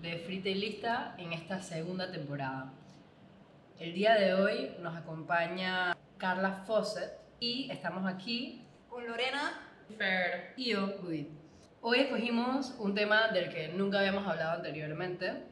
episodio número 2 de Frita y Lista en esta segunda temporada. El día de hoy nos acompaña Carla Fawcett y estamos aquí Con Lorena. Fair. y yo, Judith. Hoy escogimos un tema del que nunca habíamos hablado anteriormente,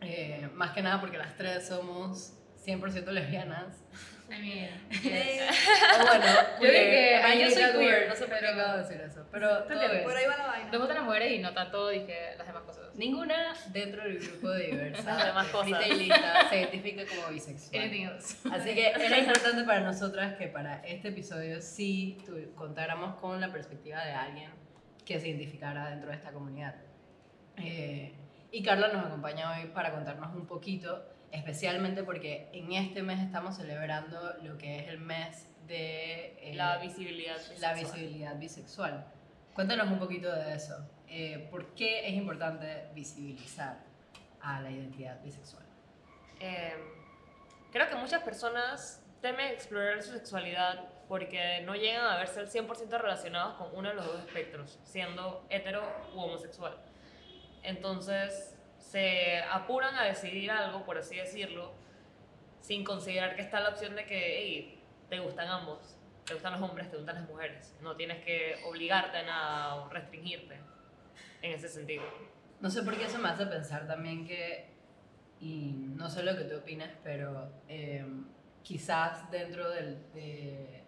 eh, más que nada porque las tres somos 100% lesbianas. I mean, O bueno, Yo dije ah, yo I soy queer, no sé por qué acabo de decir eso, pero todo bien. por ahí va la vaina. me gustan las mujeres y no tanto dije las demás cosas. Ninguna dentro del grupo diversa Las demás de cosas. Lista se identifica como bisexual. Anything else. Así que era importante para nosotras que para este episodio sí tu- contáramos con la perspectiva de alguien que se identificara dentro de esta comunidad. Eh, y Carla nos acompaña hoy para contarnos un poquito, especialmente porque en este mes estamos celebrando lo que es el mes de eh, La visibilidad. la bisexual. visibilidad bisexual. Cuéntanos un poquito de eso. Eh, ¿Por qué es importante visibilizar a la identidad bisexual? Eh, creo que muchas personas temen explorar su sexualidad porque no llegan a verse al 100% relacionados con uno de los dos espectros, siendo hetero u homosexual. Entonces se apuran a decidir algo, por así decirlo, sin considerar que está la opción de que hey, te gustan ambos, te gustan los hombres, te gustan las mujeres. No tienes que obligarte a nada o restringirte en ese sentido. No sé por qué eso me hace pensar también que, y no sé lo que tú opinas, pero eh, quizás dentro del- de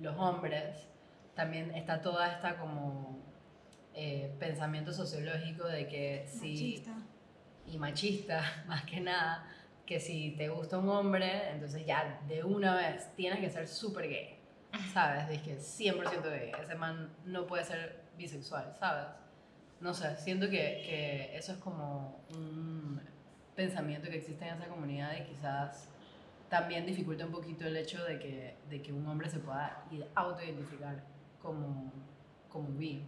los hombres también está toda esta como eh, pensamiento sociológico de que si... Machista. Y machista, más que nada, que si te gusta un hombre, entonces ya de una vez tienes que ser súper gay, ¿sabes? Que 100% gay, ese man no puede ser bisexual, ¿sabes? No sé, siento que, que eso es como un pensamiento que existe en esa comunidad y quizás también dificulta un poquito el hecho de que, de que un hombre se pueda id- autoidentificar como, como bi.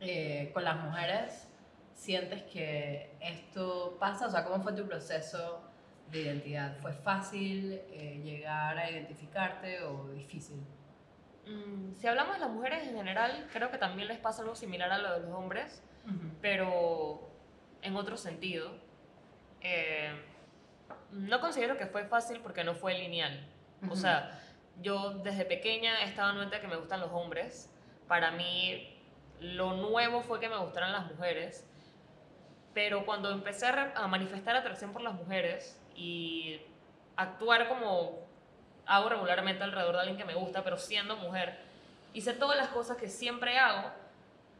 Eh, con las mujeres, ¿sientes que esto pasa? O sea, ¿cómo fue tu proceso de identidad? ¿Fue fácil eh, llegar a identificarte o difícil? Mm, si hablamos de las mujeres en general, creo que también les pasa algo similar a lo de los hombres, pero en otro sentido. Eh, no considero que fue fácil porque no fue lineal. O Ujú. sea, yo desde pequeña estaba en mente que me gustan los hombres. Para mí, lo nuevo fue que me gustaran las mujeres. Pero cuando empecé a, manifestar atracción por las mujeres y actuar como hago regularmente alrededor de alguien que me gusta, pero siendo mujer, hice todas las cosas que siempre hago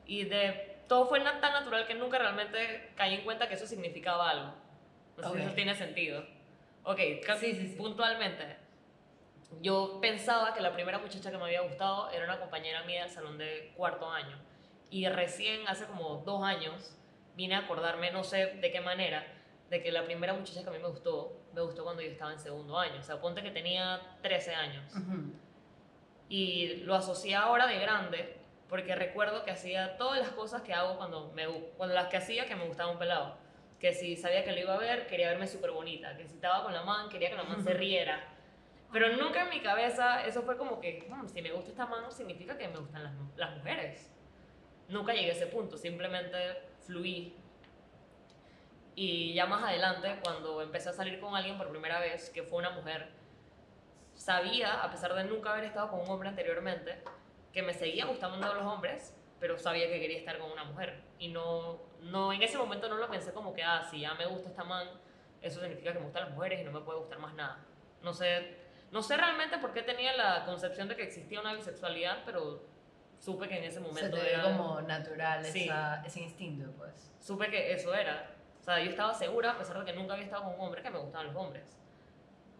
y de todo fue tan natural que nunca realmente caí en cuenta que eso significaba algo. No sé Ok. si eso tiene sentido. Ok, ca- Sí, sí, sí. puntualmente. Yo pensaba que la primera muchacha que me había gustado era una compañera mía del salón de cuarto año. Y recién, hace como dos años, vine a acordarme, no sé de qué manera, de que la primera muchacha que a mí me gustó, me gustó cuando yo estaba en segundo año. O sea, ponte que tenía 13 años. Ujú. Y lo asocié ahora de grande, porque recuerdo que hacía todas las cosas que hago cuando, me, cuando las que hacía que me gustaba un pelado. Que si sabía que lo iba a ver, quería verme súper bonita. Que si estaba con la man, quería que la man se riera. Pero nunca en mi cabeza eso fue como que, "Hmm, si me gusta esta man, significa que me gustan las, las mujeres. Nunca llegué a ese punto, simplemente fluí. Y ya más adelante, cuando empecé a salir con alguien por primera vez, que fue una mujer, sabía, a pesar de nunca haber estado con un hombre anteriormente, que me seguía gustando los hombres, pero sabía que quería estar con una mujer. Y no, no, en ese momento no lo pensé como que, ah, si ya me gusta esta man, eso significa que me gustan las mujeres y no me puede gustar más nada. No sé, no sé realmente por qué tenía la concepción de que existía una bisexualidad, pero supe que en ese Se momento te dio era- como natural Sí. esa- ese instinto, pues. supe que eso era. O sea, yo estaba segura, a pesar de que nunca había estado con un hombre, que me gustaban los hombres.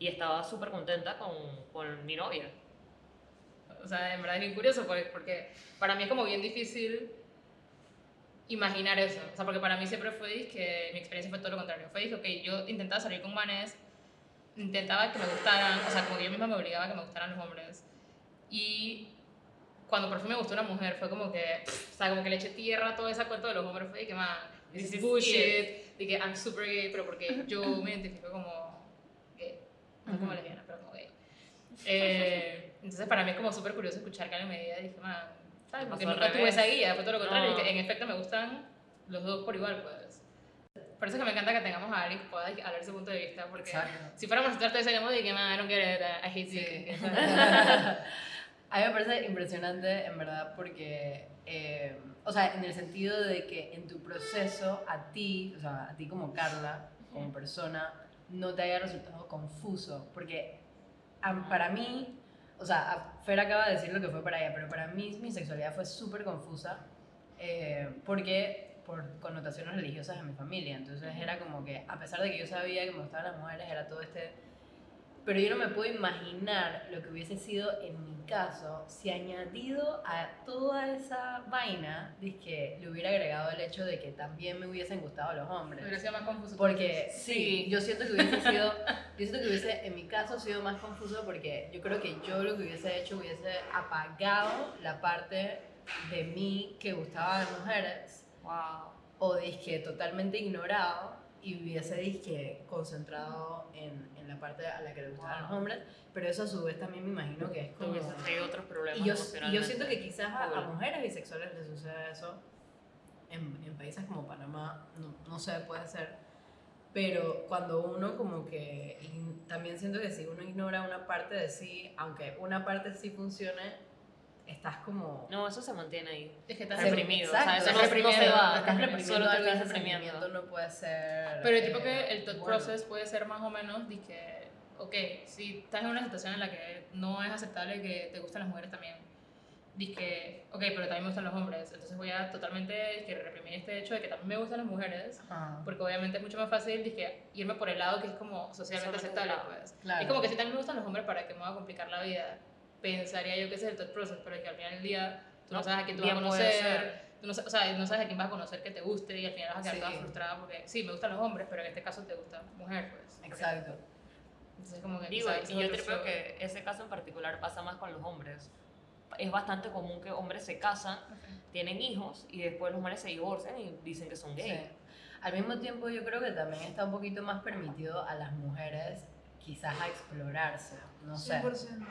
Y estaba súper contenta con, con mi novia. O sea, en verdad es bien curioso porque, para mí es como bien difícil imaginar eso. O sea, porque para mí siempre fue que mi experiencia fue todo lo contrario. Fue que, ok, yo intentaba salir con manes, intentaba que me gustaran, o sea, como que yo misma me obligaba a que me gustaran los hombres. Y cuando por fin me gustó una mujer, fue como que, pff, o sea, como que le eché tierra a todo ese cuento de los hombres. Fue de que, man, this This is bullshit, de que I'm super gay, pero porque yo me identifico como gay. No como lesbiana, pero como gay. Eh, entonces, para mí es como súper curioso escuchar que alguien me diga, dije, man, ¿sabes? Porque nunca tuve esa guía, fue todo lo contrario. No. y que en efecto me gustan los dos por igual, pues. Por eso es que me encanta que tengamos a alguien que pueda hablar su punto de vista, porque Exacto. si fuéramos nosotros te seríamos de que, man, I don't get it, I hate Sí. dick". A mí me parece impresionante, en verdad, porque, eh, o sea, en el sentido de que en tu proceso a ti, o sea, a ti como Carla, como persona, no te haya resultado confuso, porque a- para mí, o sea, a- Fer acaba de decir lo que fue para ella, pero para mí mi sexualidad fue súper confusa, eh, porque por connotaciones religiosas en mi familia, entonces era como que, a pesar de que yo sabía que me gustaban las mujeres, era todo este pero yo no me puedo imaginar lo que hubiese sido en mi caso si añadido a toda esa vaina, que le hubiera agregado el hecho de que también me hubiesen gustado los hombres. Hubiera sido más confuso. Porque sí, Sí. yo siento que hubiese sido, yo siento que hubiese, en mi caso, sido más confuso porque yo creo que yo lo que hubiese hecho hubiese apagado la parte de mí que gustaba de mujeres Wow. o disque totalmente ignorado y hubiese disque concentrado en, en la parte a la que le gustaban Wow. los hombres, pero eso a su vez también me imagino que es como... hubieses tenido otros problemas Y yo, y yo siento que quizás a, a mujeres bisexuales les sucede eso, en, en países como Panamá, no, no sé, puede ser, pero cuando uno como que, también siento que si uno ignora una parte de sí, aunque una parte sí funcione, estás como... No, eso se mantiene ahí. Es que estás reprimido, o sea, Exacto, eso no- no se va, estás reprimiendo Solo te estás reprimiendo. no puede ser... Pero tipo eh, que el thought bueno. process puede ser más o menos de que, ok, si estás en una situación en la que no es aceptable que te gusten las mujeres también, que, ok, pero también me gustan los hombres, entonces voy a totalmente dizque, reprimir este hecho de que también me gustan las mujeres, Ajá. porque obviamente es mucho más fácil dizque, irme por el lado que es como socialmente aceptable, pues. Claro. Es como que si también me gustan los hombres, ¿para qué me va a complicar la vida? Pensaría yo que ese es el thought process, pero es que al final del día tú no, No, sabes a quién tú vas a conocer, tú no, o sea, no sabes a quién vas a conocer que te guste y al final vas a quedar Sí. toda frustrada porque sí, me gustan los hombres, pero en este caso te gusta mujer, pues. Exacto. Entonces como que Digo, y yo creo que ese caso en particular pasa más con los hombres. Es bastante común que hombres se casan, tienen hijos y después los hombres se divorcian y dicen que son Sí. gays. Al mismo tiempo yo creo que también está un poquito más permitido a las mujeres quizás a explorarse, no sé. 100%.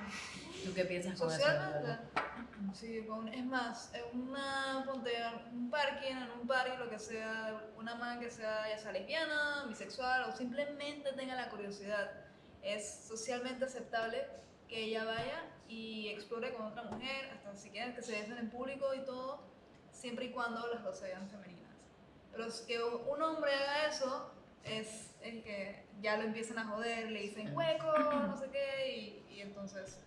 ¿Tú qué piensas con eso? Sí, con- es más, en una, un parking, en un parque, lo que sea, una man que sea ya sea lesbiana, bisexual o simplemente tenga la curiosidad, es socialmente aceptable que ella vaya y explore con otra mujer, hasta si quieren que se besen en público y todo, siempre y cuando las dos sean femeninas. Pero es que un hombre haga eso es el que ya lo empiezan a joder, le dicen hueco, no sé qué, y, y entonces,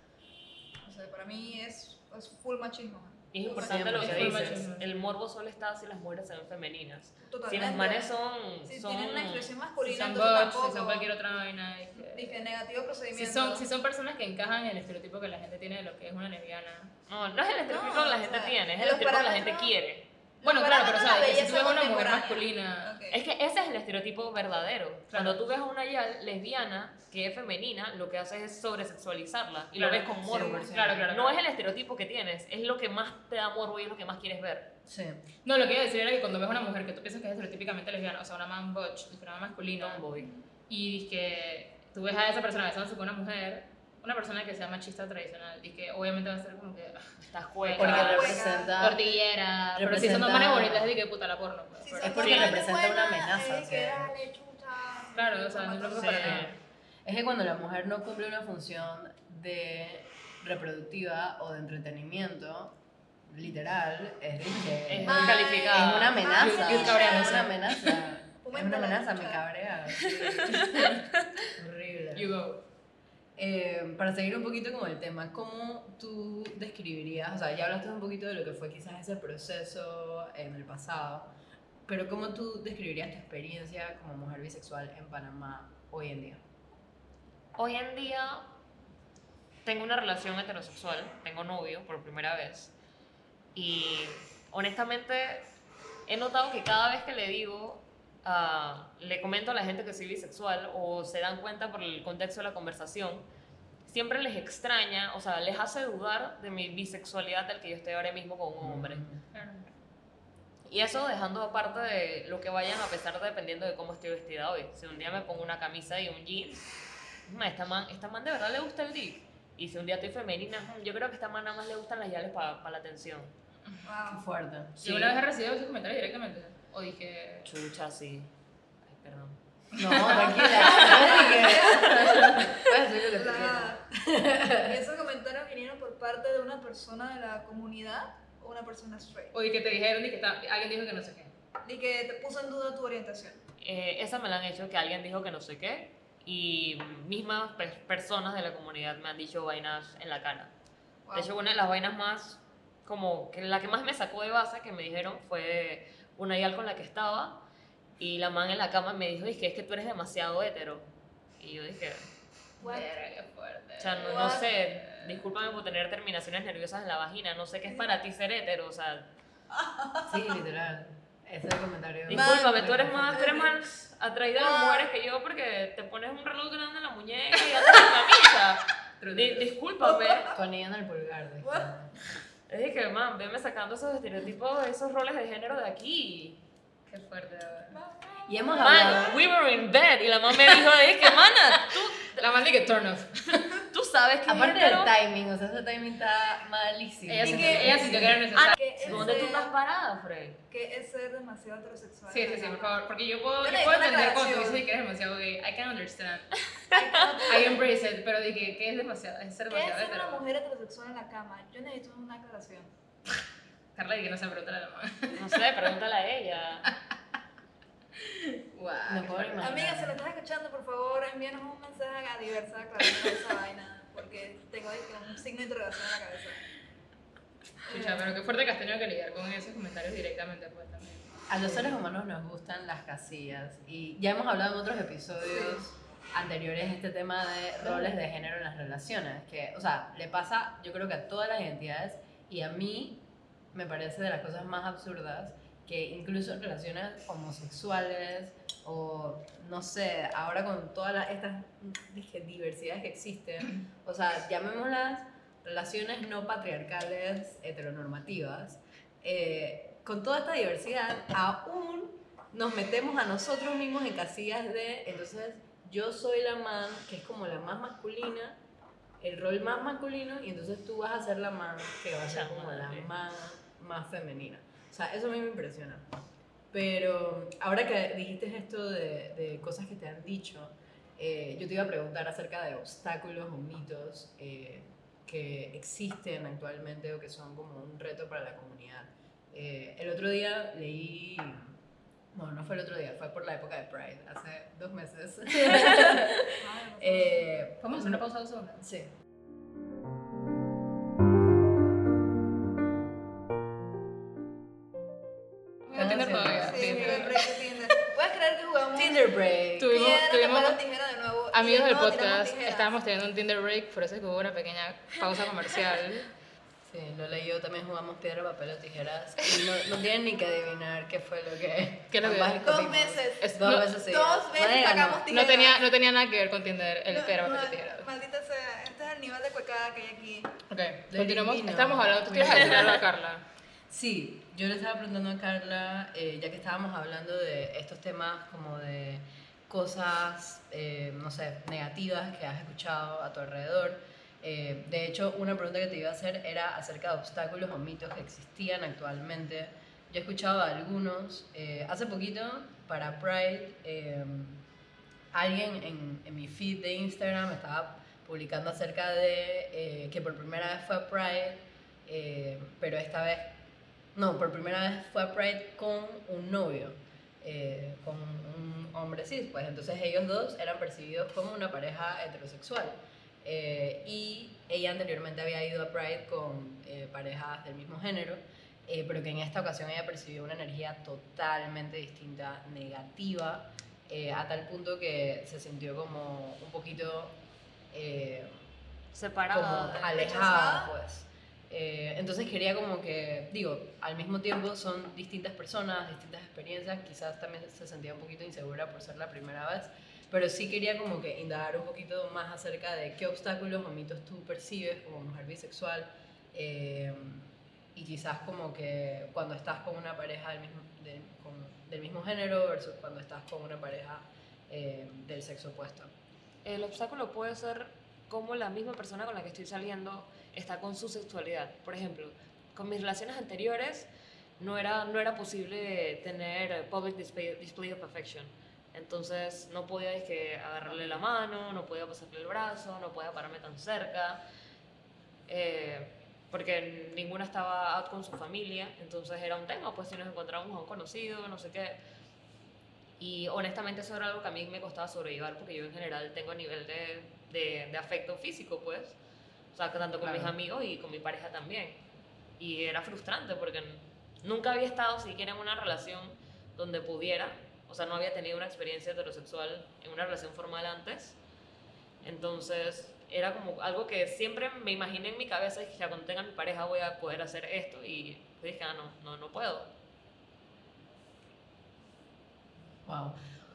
no sé, para mí es, es full machismo. Y es importante lo que dices. Machismo. El morbo solo está si las mujeres se ven femeninas. Si Totalmente. las manes son. Si son tienen una expresión Si masculina, son entonces bots, si son cualquier otra vaina. y que- Dije, negativo Si procedimiento. son, si son personas que encajan en el estereotipo que la gente tiene de lo que es una lesbiana. no, no es el estereotipo No, que la o gente sea, tiene, es el estereotipo que la gente quiere. Bueno, claro, pero sabes, si tú ves una mujer masculina, Ok. Es que ese es el estereotipo verdadero. Claro. Cuando tú ves a una yal lesbiana que es femenina, lo que haces es sobresexualizarla y Claro, lo ves con morbo. 100%. Claro, claro. No es el estereotipo que tienes, es lo que más te da morbo y es lo que más quieres ver. Sí. No, lo que iba a decir era que cuando ves a una mujer que tú piensas que es estereotípicamente lesbiana, o sea, una man butch, una masculina, Tomboy. y que tú ves a esa persona besándose con una mujer, una persona que sea machista tradicional, y que obviamente va a ser como que ah, Estás juega. Porque representa... tortillera, pero si son manes bonitas, es de que puta la porno. pues, Si Es porque representa una buenas, amenaza, es o que sea. dale, chucha. Claro, o sea, no es lo Sí. mismo para nada. Es que cuando la mujer no cumple una función de reproductiva o de entretenimiento, literal, es, que- Es es una amenaza. Yo- yo cabrea, es una amenaza. Es una amenaza, me cabrea. Horrible. You go. Eh, para seguir un poquito con el tema, ¿cómo tú describirías, o sea, ya hablaste un poquito de lo que fue quizás ese proceso en el pasado, pero ¿cómo tú describirías tu experiencia como mujer bisexual en Panamá hoy en día? Hoy en día tengo una relación heterosexual, tengo novio por primera vez y honestamente he notado que cada vez que le digo, ah, le comento a la gente que soy bisexual o se dan cuenta por el contexto de la conversación, siempre les extraña, o sea, les hace dudar de mi bisexualidad del que yo estoy ahora mismo con un hombre. Y eso dejando aparte de lo que vayan a pesar dependiendo de cómo estoy vestida hoy. Si un día me pongo una camisa y un jeans, "Mm, esta man, esta man de verdad le gusta el dick. Y si un día estoy femenina, "Mm, yo creo que a esta man nada más le gustan las yales para la atención. Qué Wow. fuerte. Si una vez he recibido ese comentario directamente. O dije... Chucha, sí. Ay, perdón. No, tranquila. La- ¿Y esos comentarios vinieron por parte de una persona de la comunidad o una persona straight? O que te dijeron y que ta- alguien dijo que no sé qué. Y que te puso en duda tu orientación. Eh, esa me la han hecho, que alguien dijo que no sé qué, y mismas pe- personas de la comunidad me han dicho vainas en la cara. Wow. De hecho, una de las vainas más, como que la que más me sacó de base que me dijeron fue una yal con la que estaba, y la man en la cama me dijo, es que es que tú eres demasiado hetero. Y yo dije, qué fuerte. o sea, no, no sé, discúlpame por tener terminaciones nerviosas en la vagina, no sé qué es para ti ser hetero, o sea, Sí, literal. Ese es el comentario. discúlpame, tú eres más, tú eres más atraída a las mujeres que yo porque te pones un reloj grande en la muñeca y andas en camisa. Di- discúlpame. Tu anillo en el pulgar. Es que, man, veme sacando esos estereotipos, esos roles de género de aquí. Qué fuerte, verdad. Y hemos hablado. Man, we were in bed y la mamá me dijo, es que, mana, tú, La mandé que turn off. tú sabes que Aparte es del timing, o sea, ese timing está malísimo. Ella, sí- que- ella sintió que era necesario. ¿Qué es ¿Dónde tú estás parada, Fred? ¿Qué es ser demasiado heterosexual? Sí, sí, sí, por favor. Porque yo puedo, Yo puedo entender cuando tú dices que eres demasiado gay. I can understand. ¿Qué I embrace it. Pero dije, ¿qué es demasiado? Es ser es demasiado ser una mujer heterosexual en la cama? Yo necesito una aclaración. Carla, y que no se pregunta a la mamá. No sé, pregúntale a ella. No puedo imaginar. Amiga, si lo estás escuchando, por favor, envíanos un mensaje a diversa aclarando esa vaina. Porque tengo un signo de interrogación en la cabeza. Escucha, pero qué fuerte que has tenido que lidiar con esos comentarios directamente, pues también. A los seres humanos nos gustan las casillas y ya hemos hablado en otros episodios anteriores este tema de roles de género en las relaciones, que, o sea, le pasa yo creo que a todas las identidades y a mí me parece de las cosas más absurdas que incluso en relaciones homosexuales o no sé, ahora con todas las, estas dije, diversidades que existen, o sea, llamémoslas relaciones no patriarcales heteronormativas, eh, con toda esta diversidad, aún nos metemos a nosotros mismos en casillas de, entonces yo soy la man, que es como la más masculina, el rol más masculino, y entonces tú vas a ser la man, que va a ser como la man más femenina. Sea, eso a mí me impresiona. Pero ahora que dijiste esto de, de cosas que te han dicho, eh, yo te iba a preguntar acerca de obstáculos o mitos eh, que existen actualmente o que son como un reto para la comunidad. Eh, el otro día leí, bueno, no fue el otro día, fue por la época de Pride, hace dos meses. ¿Podemos hacer una pausa de? Sí. Break. Tuvimos, piedra, tuvimos o tijera de nuevo? y amigos de del podcast, tijeras? estábamos teniendo un Tinder break, por eso es que hubo una pequeña pausa comercial. Sí, lo leí yo, también jugamos piedra, papel o tijeras. Y no, no tienen ni que adivinar qué fue lo que. ¿Qué lo que- Dos escogimos. veces. Es- Dos no, veces sí. Dos veces ganó. sacamos No tijeras. tenía, no tenía nada que ver con Tinder, el No, piedra, papel ma- y tijera. Maldita sea, este es el nivel de cuecada que hay aquí. Ok, continuamos. Estamos hablando, tú quieres decir algo a Carla. Sí, yo le estaba preguntando a Carla, eh, ya que estábamos hablando de estos temas como de cosas, eh, no sé, negativas que has escuchado a tu alrededor. Eh, de hecho, una pregunta que te iba a hacer era acerca de obstáculos o mitos que existían actualmente. Yo he escuchado algunos. eh, hace poquito, para Pride, eh, alguien en, en mi feed de Instagram estaba publicando acerca de eh, que por primera vez fue a Pride, pero esta vez, no, por primera vez fue a Pride con un novio, eh, con un hombre cis, pues entonces ellos dos eran percibidos como una pareja heterosexual. Eh, y ella anteriormente había ido a Pride con eh, parejas del mismo género, eh, pero que en esta ocasión ella percibió una energía totalmente distinta, negativa, eh, a tal punto que se sintió como un poquito eh, Separada. como alejada, pues. Eh, entonces quería como que, digo, al mismo tiempo son distintas personas, distintas experiencias, quizás también se sentía un poquito insegura por ser la primera vez, pero sí quería como que indagar un poquito más acerca de qué obstáculos o mitos tú percibes como mujer bisexual eh, y quizás como que cuando estás con una pareja del mismo, del mismo género versus cuando estás con una pareja eh, del sexo opuesto. El obstáculo puede ser cómo la misma persona con la que estoy saliendo está con su sexualidad. Por ejemplo, con mis relaciones anteriores, no era, no era posible tener public display, display of affection. Entonces no podía es que agarrarle la mano, no podía pasarle el brazo, no podía pararme tan cerca, eh, porque ninguna estaba out con su familia, entonces era un tema, pues si nos encontramos a un conocido, no sé qué. Y honestamente eso era algo que a mí me costaba sobrellevar, porque yo en general tengo nivel de, de, de afecto físico, pues, o sea, tanto con mis Claro. amigos y con mi pareja también. Y era frustrante porque nunca había estado siquiera en una relación donde pudiera, o sea, no había tenido una experiencia heterosexual en una relación formal antes. Entonces, era como algo que siempre me imaginé en mi cabeza, que cuando tenga mi pareja voy a poder hacer esto. Y dije, ah, no, no, no puedo. Wow.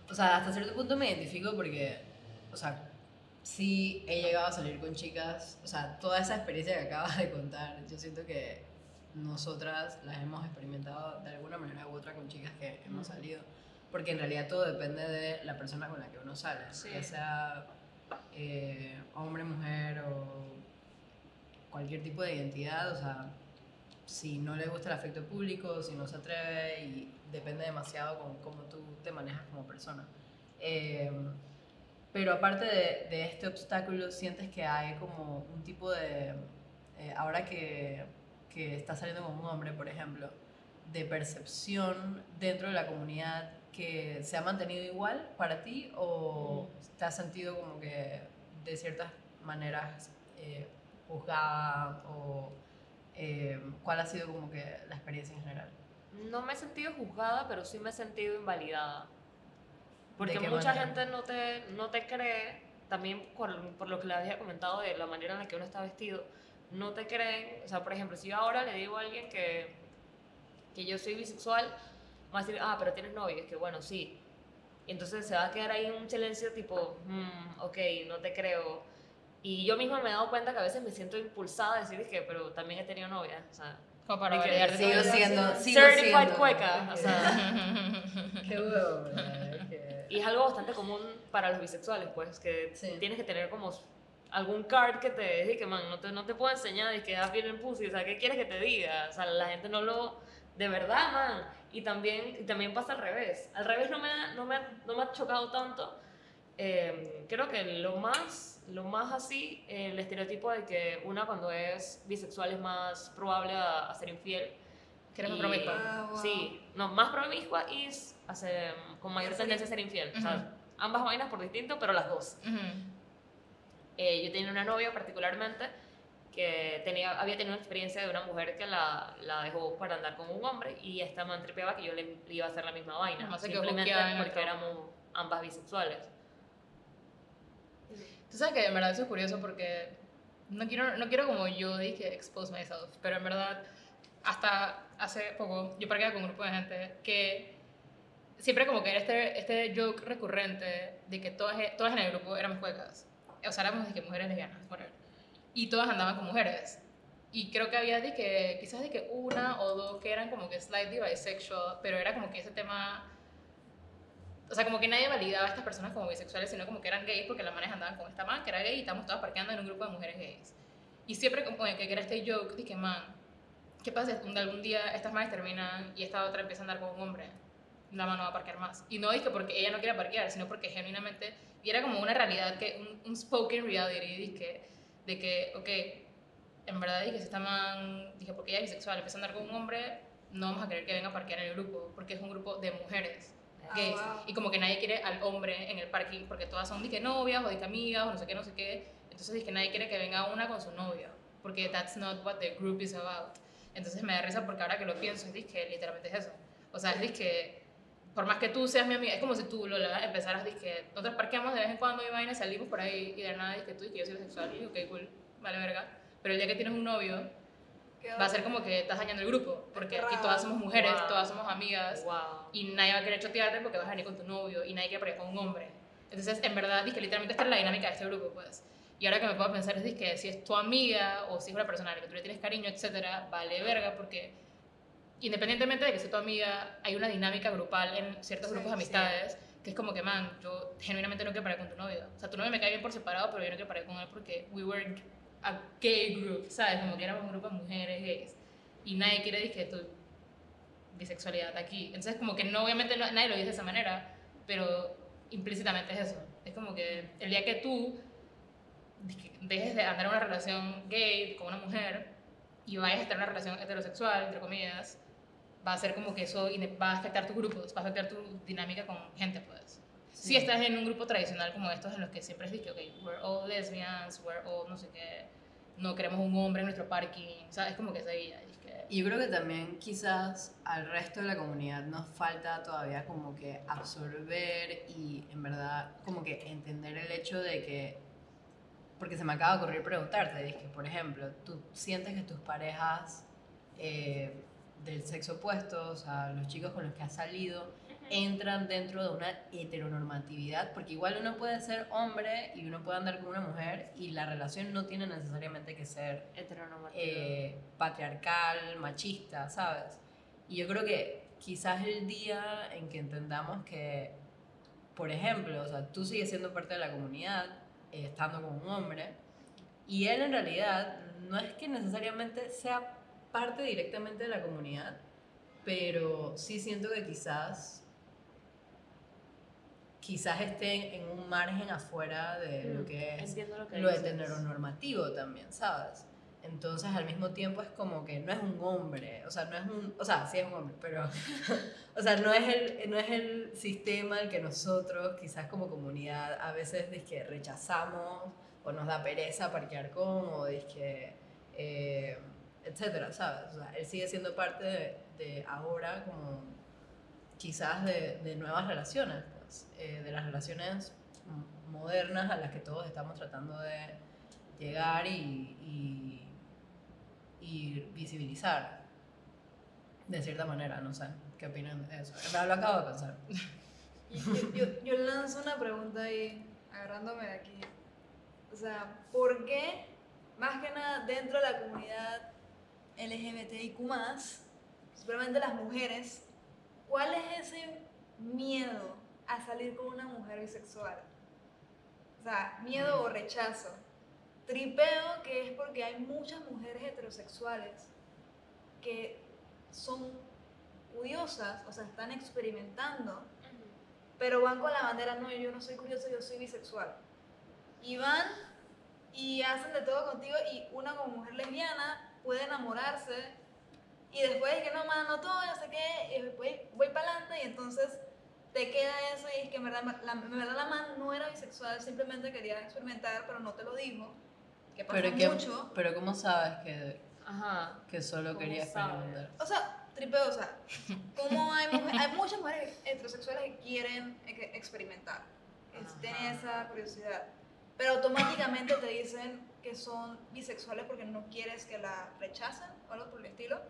O sea, hasta cierto punto me identifico porque, o sea, sí he llegado a salir con chicas, o sea, toda esa experiencia que acabas de contar, yo siento que nosotras las hemos experimentado de alguna manera u otra con chicas que hemos salido, porque en realidad todo depende de la persona con la que uno sale, Sí. ya sea eh, hombre, mujer o cualquier tipo de identidad, o sea, si no le gusta el afecto público, si no se atreve y depende demasiado con cómo tú te manejas como persona. Eh, pero aparte de, de este obstáculo, sientes que hay como un tipo de, eh, ahora que, que estás saliendo con un hombre, por ejemplo, de percepción dentro de la comunidad que se ha mantenido igual para ti o te has sentido como que de ciertas maneras eh, juzgada o eh, cuál ha sido como que la experiencia en general? No me he sentido juzgada, pero sí me he sentido invalidada. Porque mucha manera? gente no te, no te cree, también por, por lo que le había comentado de la manera en la que uno está vestido, no te creen. O sea, por ejemplo, si yo ahora le digo a alguien que, que yo soy bisexual, va a decir, ah, pero tienes novio. Es que bueno, sí. Y entonces se va a quedar ahí un silencio tipo, "Mm, ok, no te creo. Y yo misma me he dado cuenta que a veces me siento impulsada a decir, es que, pero también he tenido novia. O sea, Como para validarte Sigo siendo, sigo certified siendo. cueca. O sea, Qué huevo, que- Y es algo bastante común para los bisexuales, pues, que Sí. tienes que tener como algún card que te diga que, man, no te, no te puedo enseñar y que das bien en pussy, o sea, ¿qué quieres que te diga? O sea, la gente no lo... De verdad, man. Y también, y también pasa al revés. Al revés no me, ha- no me, ha- no me ha chocado tanto. Eh, creo que lo más, lo más así, el estereotipo de que una cuando es bisexual es más probable a, a ser infiel. Que eres más Y- promiscua. Ah, wow. Sí, no, más promiscua y hace, con mayor tendencia a ser infiel. O sea, ambas vainas por distinto, pero las dos. Ujú. Eh, yo tenía una novia particularmente que tenía, había tenido una experiencia de una mujer que la, la dejó para andar con un hombre y esta man tripeaba que yo le, le iba a hacer la misma vaina. Se quedó simplemente porque éramos ambas bisexuales. Tú sabes que en verdad eso es curioso porque no quiero, no quiero como yo dije expose myself, pero en verdad hasta hace poco yo parqueaba con un grupo de gente que siempre como que era este, este joke recurrente de que todas, todas en el grupo éramos cuecas. O sea, éramos de que mujeres lesbianas, whatever. Y todas andaban con mujeres. Y creo que había de que, quizás de que una o dos que eran como que slightly bisexual, pero era como que ese tema o sea, como que nadie validaba a estas personas como bisexuales, sino como que eran gays porque las manes andaban con esta man que era gay y estábamos todas parqueando en un grupo de mujeres gays. Y siempre como que era este joke, dije, man, ¿qué pasa si algún día estas manes terminan y esta otra empieza a andar con un hombre? La mano va a parquear más. Y no es que porque ella no quiera parquear, sino porque genuinamente, y era como una realidad, que un, un spoken reality, dije, de que, ok, en verdad dije, si esta man, dije, porque ella es bisexual, empieza a andar con un hombre, no vamos a querer que venga a parquear en el grupo, porque es un grupo de mujeres Ah, gays. wow. Y como que nadie quiere al hombre en el parking porque todas son de que novias o de que amigas o no sé qué, no sé qué. Entonces que nadie quiere que venga una con su novia porque that's not what the group is about. Entonces me da risa porque ahora que lo pienso es que literalmente es eso. O sea, es que por más que tú seas mi amiga, es como si tú, Lola, empezaras que nosotros parqueamos de vez en cuando y vaina, salimos por ahí y de nada que tú y que yo soy bisexual y ok, cool, vale verga. Pero el día que tienes un novio, ¿Qué va a ser como que estás dañando el grupo porque aquí todas somos mujeres, Wow. todas somos amigas Wow. y nadie va a querer chotearte porque vas a venir con tu novio y nadie quiere pelear con un hombre. Entonces, en verdad, es que literalmente esta es la dinámica de este grupo, pues. Y ahora que me puedo pensar es que si es tu amiga o si es una persona a la que tú le tienes cariño, etcétera, vale verga porque independientemente de que sea tu amiga, hay una dinámica grupal en ciertos Sí, grupos de amistades que es como que, man, yo genuinamente no quiero parar con tu novio. O sea, tu novio me cae bien por separado, pero yo no quiero parar con él porque we were a gay group, ¿sabes? Como que éramos un grupo de mujeres gays. Y nadie quiere decir que tú bisexualidad aquí. Entonces, como que no, obviamente no- nadie lo dice de esa manera, pero implícitamente es eso. Es como que el día que tú dejes de andar en una relación gay con una mujer y vayas a estar en una relación heterosexual, entre comillas, va a ser como que eso va a afectar tus grupos, va a afectar tu dinámica con gente, pues. Si estás en un grupo tradicional como estos en los que siempre es de que, ok, we're all lesbians, we're all no sé qué, no queremos un hombre en nuestro parking, ¿sabes? Es como que esa guía. es que- Y yo creo que también quizás al resto de la comunidad nos falta todavía como que absorber y en verdad como que entender el hecho de que, porque se me acaba de ocurrir preguntarte, es que por ejemplo, tú sientes que tus parejas eh, del sexo opuesto, o sea, los chicos con los que has salido, entran dentro de una heteronormatividad, porque igual uno puede ser hombre y uno puede andar con una mujer y la relación no tiene necesariamente que ser eh, patriarcal, machista, ¿sabes? Y yo creo que quizás el día en que entendamos que, por ejemplo, o sea, tú sigues siendo parte de la comunidad, eh, estando con un hombre, y él en realidad no es que necesariamente sea parte directamente de la comunidad, pero sí siento que quizás quizás estén en un margen afuera de lo Mm, que es lo que lo heteronormativo también, ¿sabes? Entonces al mismo tiempo es como que no es un hombre, o sea, no es un, o sea, sí es un hombre, pero, o sea, no es el, no es el sistema el que nosotros quizás como comunidad a veces que rechazamos o nos da pereza parquear con o que, eh, etcétera, ¿sabes? O sea, él sigue siendo parte de, de ahora como quizás de, de nuevas relaciones, pues, eh, de las relaciones modernas a las que todos estamos tratando de llegar y, y, y visibilizar de cierta manera, no sé, ¿qué opinan de eso? Verdad lo acabo de pensar. Yo, yo, yo lanzo una pregunta ahí, agarrándome de aquí. O sea, ¿por qué, más que nada dentro de la comunidad LGBTIQ, simplemente las mujeres, cuál es ese miedo a salir con una mujer bisexual? O sea, miedo o rechazo. Tripeo que es porque hay muchas mujeres heterosexuales que son curiosas, o sea, están experimentando pero van con la bandera, no, yo no soy curioso, yo soy bisexual. Y van y hacen de todo contigo y una como mujer lesbiana puede enamorarse y después es que no, man, no todo, no sé qué, y después voy para adelante y entonces te queda eso y es que en verdad la, en verdad la man no era bisexual, simplemente quería experimentar, pero no te lo dijo, que pasa Pero, ¿qué- mucho. pero ¿cómo sabes que, Ajá. que solo ¿Cómo quería experimentar? O sea, tripeo, o sea, como hay, mujer- hay muchas mujeres heterosexuales que quieren que experimentar, es- Ajá. tienen esa curiosidad, pero automáticamente te dicen que son bisexuales porque no quieres que la rechacen o algo por el estilo,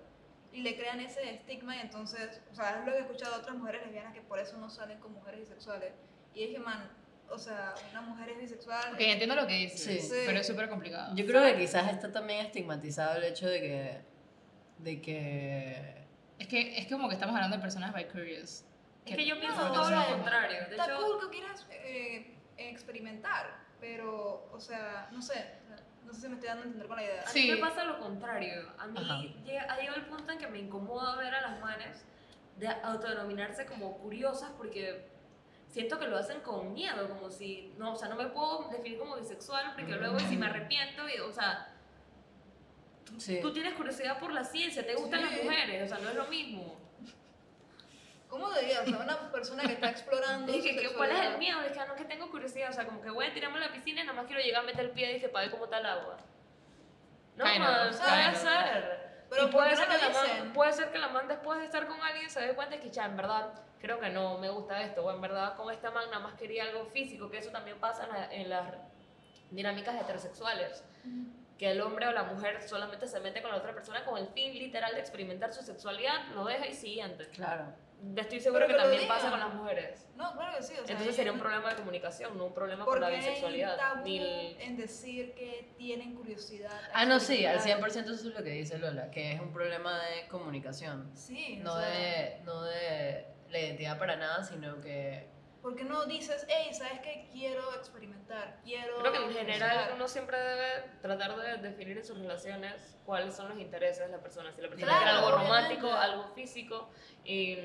y le crean ese estigma y entonces, o sea, es lo que he escuchado de otras mujeres lesbianas que por eso no salen con mujeres bisexuales, y dije, man, o sea, una mujer es bisexual, Ok, entiendo lo que dices, Sí. Pero es súper complicado. Yo creo que quizás está también estigmatizado el hecho de que, de que Es que es como que estamos hablando de personas by curious. Es que yo pienso No, todo o lo contrario. De está hecho, cool que quieras eh, experimentar, pero, o sea, no sé, no sé si me estoy dando a entender con la idea. A Sí. mí me pasa lo contrario. A mí ha llegado el punto en que me incomoda ver a las manes de autodenominarse como curiosas porque siento que lo hacen con miedo, como si, no, o sea, no me puedo definir como bisexual porque luego y si me arrepiento, y, o sea, sí. tú tienes curiosidad por la ciencia, te gustan Sí. las mujeres, o sea, no es lo mismo. ¿Cómo diría? O sea, una persona que está explorando. Dije, su ¿qué- ¿cuál es el miedo? Dije, ah, no, que tengo curiosidad, o sea, como que voy a tirarme a la piscina y nada más quiero llegar a meter el pie y dije, para ver cómo está el agua. No, Kind of, man, puede of. ser. Pero y puede ¿por qué ser, que la man, puede ser que la man después de estar con alguien se dé cuenta que ya en verdad creo que no me gusta esto o en verdad con esta man nada más quería algo físico que eso también pasa en, la- en las dinámicas heterosexuales que el hombre o la mujer solamente se mete con la otra persona con el fin literal de experimentar su sexualidad lo deja y siguiente Claro. estoy seguro que que también pasa con las mujeres No, claro que sí. O sea, entonces sería un problema de comunicación no un problema con la bisexualidad tabú ni el- en decir que tienen curiosidad. a Ah, no, sí, al experimentar. 100% eso es lo que dice Lola, que es un problema de comunicación. Sí, o No sea, de, no de la identidad para nada, sino que ¿Por qué no dices, hey, ¿sabes qué? Quiero experimentar, quiero... Creo que en general buscar"? uno siempre debe tratar de definir en sus relaciones cuáles son los intereses de la persona. Si la persona Claro, quiere algo obviamente. romántico, algo físico. Y,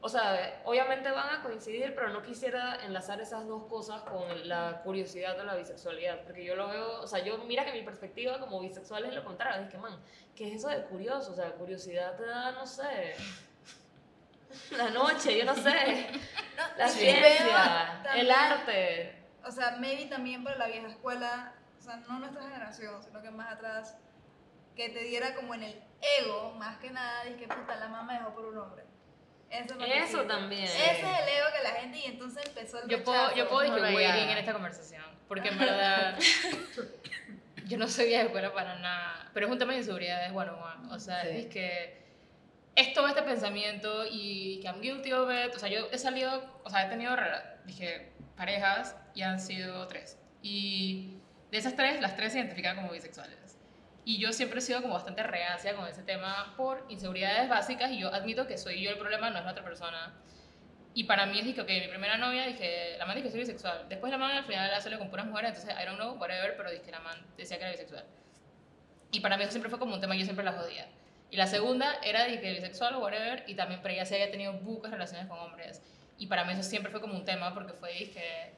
o sea, obviamente van a coincidir, pero no quisiera enlazar esas dos cosas con la curiosidad o la bisexualidad. Porque yo lo veo, o sea, yo mira que mi perspectiva como bisexual es lo contrario. Es que, man, ¿qué es eso de curioso? O sea, curiosidad te da, no sé. La noche, yo no sé. No, La ciencia, también- el arte. O sea, maybe también para la vieja escuela, o sea, no nuestra generación, sino que más atrás, que te diera como en el ego, más que nada, y que puta, la mamá dejó por un hombre. Eso, Eso también. Ese es el ego que la gente, y entonces empezó el Yo puedo, yo puedo Bueno, waiting en esta conversación, porque en verdad yo no soy vieja escuela para nada, pero es un tema de inseguridades one, o sea, Sí. es que es todo este pensamiento y que I'm guilty of it, o sea, yo he salido, o sea, he tenido, dije, parejas y han sido tres, y de esas tres, las tres se identifican como bisexuales. Y yo siempre he sido como bastante reacia con ese tema por inseguridades básicas y yo admito que soy yo el problema, no es la otra persona. Y para mí es dije, ok, mi primera novia, dije, la man dice que soy bisexual. Después la man al final la salió con puras mujeres, entonces I don't know, whatever, pero dije, la man decía que era bisexual. Y para mí eso siempre fue como un tema, yo siempre la jodía. Y la segunda era, dije, bisexual o whatever, y también, pero ella sí había tenido bucas relaciones con hombres. Y para mí eso siempre fue como un tema, porque fue, dije,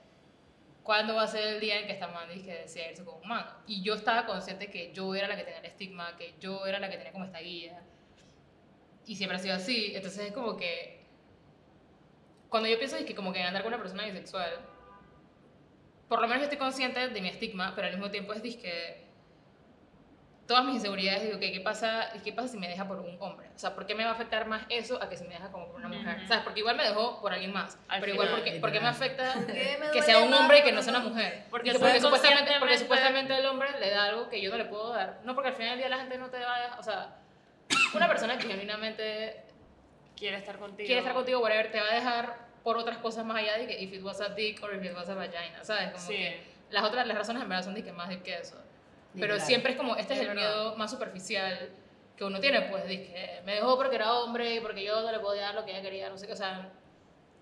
¿cuándo va a ser el día en que esta man dije, decía irse con un man? Y yo estaba consciente que yo era la que tenía el estigma, que yo era la que tenía como esta guía. Y siempre ha sido así. Entonces es como que cuando yo pienso es que como que andar con una persona bisexual, por lo menos yo estoy consciente de mi estigma, pero al mismo tiempo es que todas mis inseguridades digo, okay, ¿qué pasa, ¿qué pasa si me deja por un hombre? O sea, ¿por qué me va a afectar más eso a que si me deja como por una mujer? ¿Sabes? Porque igual me dejó por alguien más, Al pero igual porque, ¿por qué me afecta ¿Qué me que sea un hombre y que no sea una mujer? Porque Porque, soy supuestamente, porque supuestamente el hombre le da algo que yo no le puedo dar. No, porque al final del día la gente no te va a dejar, o sea, una persona que genuinamente Quiere estar contigo. quiere estar contigo, whatever, te va a dejar por otras cosas más allá de que if it was a dick or if it was a vagina, ¿sabes? Como Sí. que las otras, las razones en verdad son de que más deep que eso. Pero Literal. siempre es como, este es, Es el verdad. miedo más superficial que uno tiene, pues, de que me dejó porque era hombre y porque yo no le podía dar lo que ella quería, no sé qué, o sea,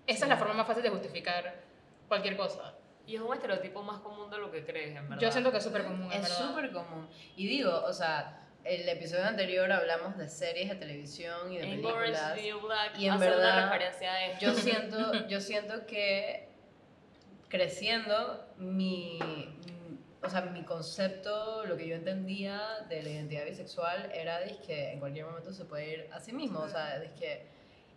esa es la forma más fácil de justificar cualquier cosa. Y es un estereotipo más común de lo que crees, en verdad. Yo siento que es súper común, Es verdad. súper común. Y digo, o sea, el episodio anterior hablamos de series de televisión y de películas. Black y en verdad, referencia a esto. Yo siento, yo siento que creciendo mi, o sea, mi concepto, lo que yo entendía de la identidad bisexual era de que en cualquier momento se puede ir a sí mismo, o sea, de que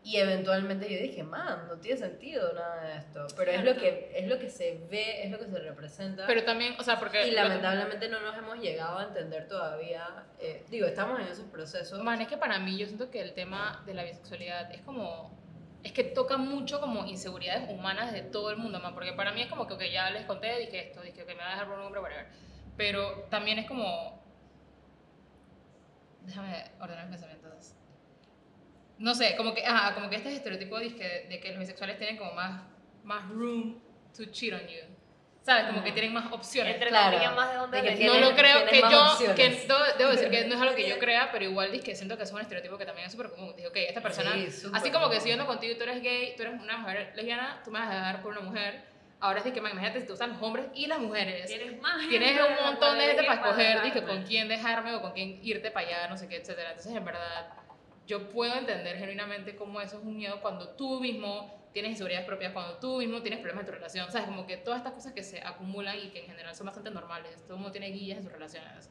y eventualmente yo dije, man, no tiene sentido nada de esto, pero es lo que es lo que se ve, es lo que se representa. Pero también, o sea, porque... y lamentablemente no nos hemos llegado a entender todavía. eh, digo, estamos en esos procesos. Man, es que para mí yo siento que el tema de la bisexualidad es como... Es que toca mucho como inseguridades humanas de todo el mundo, man. Porque para mí es como que, ok, ya les conté, dije esto, dije que me va a dejar por un hombre, whatever. Pero también es como... Déjame ordenar mis pensamientos. No sé, como que, ajá, como que este estereotipo de que, de que los bisexuales tienen como más, más room to cheat on you. ¿Sabes? Como que tienen más opciones. Entre Claro, más de dónde de que no lo creo que yo que debo, debo decir que no es algo que yo crea pero igual es que siento que es un estereotipo que también es súper común dije ok esta persona Sí, así como que común. si yo ando contigo y tú eres gay tú eres una mujer lesbiana tú me vas a dejar por una mujer ahora sí que man, imagínate si te gustan los hombres y las mujeres Tienes más. tienes un montón de gente para escoger dije con quién dejarme o con quién irte para allá no sé qué etcétera entonces en verdad yo puedo entender genuinamente cómo eso es un miedo cuando tú mismo tienes inseguridades propias, cuando tú mismo tienes problemas en tu relación, ¿sabes? Como que todas estas cosas que se acumulan y que en general son bastante normales, todo el mundo tiene guías en sus relaciones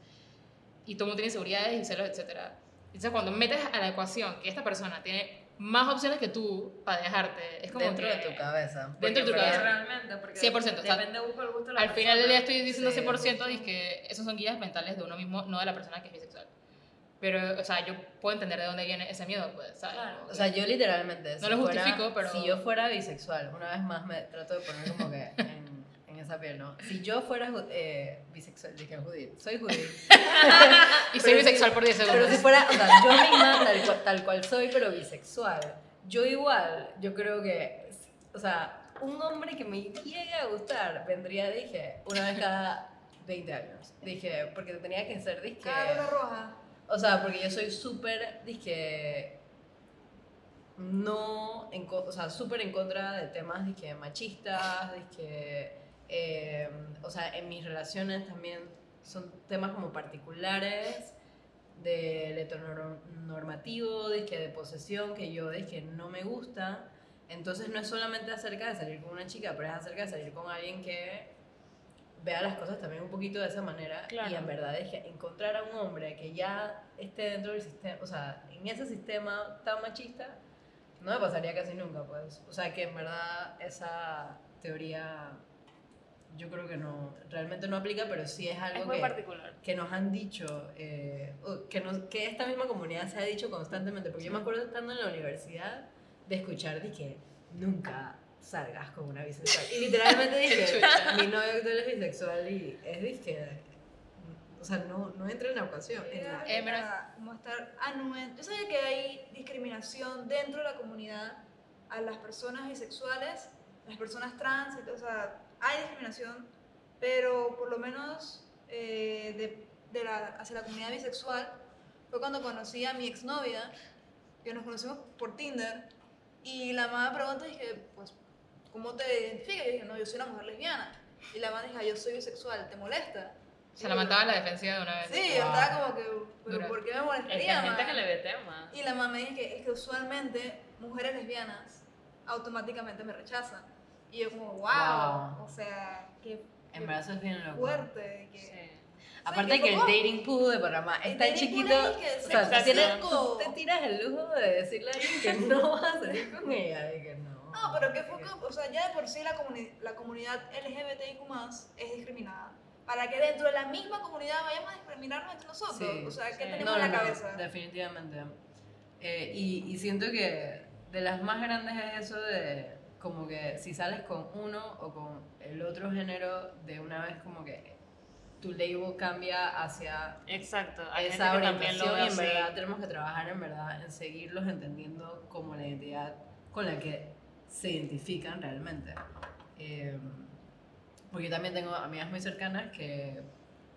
y todo el mundo tiene inseguridades y celos, etc. Entonces cuando metes a la ecuación que esta persona tiene más opciones que tú para dejarte, es como dentro que de tu cabeza. Dentro de tu cabeza. Realmente, porque 100%, o sea, depende un poco del gusto de la al final del día estoy diciendo Sí. 100% y que esos son guías mentales de uno mismo, no de la persona que es bisexual. Pero, o sea, yo puedo entender de dónde viene ese miedo, pues, ¿sabes? Claro. O sea, yo literalmente. No lo fuera- justifico, pero- Si yo fuera bisexual, una vez más me trato de poner como que en, en esa piel, ¿no? Si yo fuera eh, bisexual, dije Judith, soy Judith. y soy bisexual si- por 10 segundos. Pero si fuera, o sea, yo misma tal cual, tal cual soy, pero bisexual. Yo igual, yo creo que, o sea, un hombre que me llegue a gustar vendría, dije, una vez cada 20 años. Dije, porque tenía que ser, dije. Cada roja. O sea, porque yo soy súper, dije, no, en o sea, súper en contra de temas que machistas, que, eh, o sea, en mis relaciones también son temas como particulares del heteronormativo, de que de posesión, que yo no me gusta. Entonces no es solamente acerca de salir con una chica, pero es acerca de salir con alguien que vea las cosas también un poquito de esa manera Claro. y en verdad es que encontrar a un hombre que ya esté dentro del sistema, o sea, en ese sistema tan machista, no me pasaría casi nunca, pues. O sea, que en verdad esa teoría yo creo que no, realmente no aplica, pero sí es algo Es que, particular. que nos han dicho, eh, que, nos, que esta misma comunidad se ha dicho constantemente, porque yo me acuerdo estando en la universidad de escuchar de que nunca salgas con una bisexual. Y literalmente dije, mi novio actual es bisexual y es disque, o sea, no, no entra en la ocasión. en la- Eh, Era como estar anuente. Yo sabía que hay discriminación dentro de la comunidad a las personas bisexuales, las personas trans, o sea, hay discriminación, pero por lo menos eh, de, de la, hacia la comunidad bisexual fue cuando conocí a mi exnovia, que nos conocimos por Tinder, y la mamá me pregunta, dije, pues, ¿cómo te identificas? Y dije, no, yo soy una mujer lesbiana. Y la mamá dijo, "Ah, yo soy bisexual, ¿te molesta? Se la mataba a la defensiva de una vez. Sí, yo estaba como que, ¿pero Dura. por qué me Es que molestaría? hay gente ma? que le ve tema. Y la mamá me que es que usualmente mujeres lesbianas automáticamente me rechazan. Y yo como, wow, Wow. o sea, qué, En verdad es bien loco. fuerte. Que, Sí. Aparte ¿Sabes que qué el poco? dating pool de Panamá es pool chiquito, es que o sea, Exacto. tú, tienes- tú Exacto. te tiras el lujo de decirle a alguien que no vas a salir con ella, de que no. No, pero qué foco, o sea, ya de por sí la, comuni- la comunidad LGBTIQ es discriminada. Para que dentro de la misma comunidad vayamos a discriminarnos entre nosotros. Sí, o sea, ¿qué sí. tenemos No, en la no, cabeza? definitivamente. Eh, y, y siento que de las más grandes es eso de como que si sales con uno o con el otro género, de una vez como que tu label cambia hacia Exacto. Hay esa gente que también lo orientación y en verdad tenemos que trabajar en verdad en seguirlos entendiendo como la identidad con la que se identifican realmente. Eh, porque también tengo amigas muy cercanas que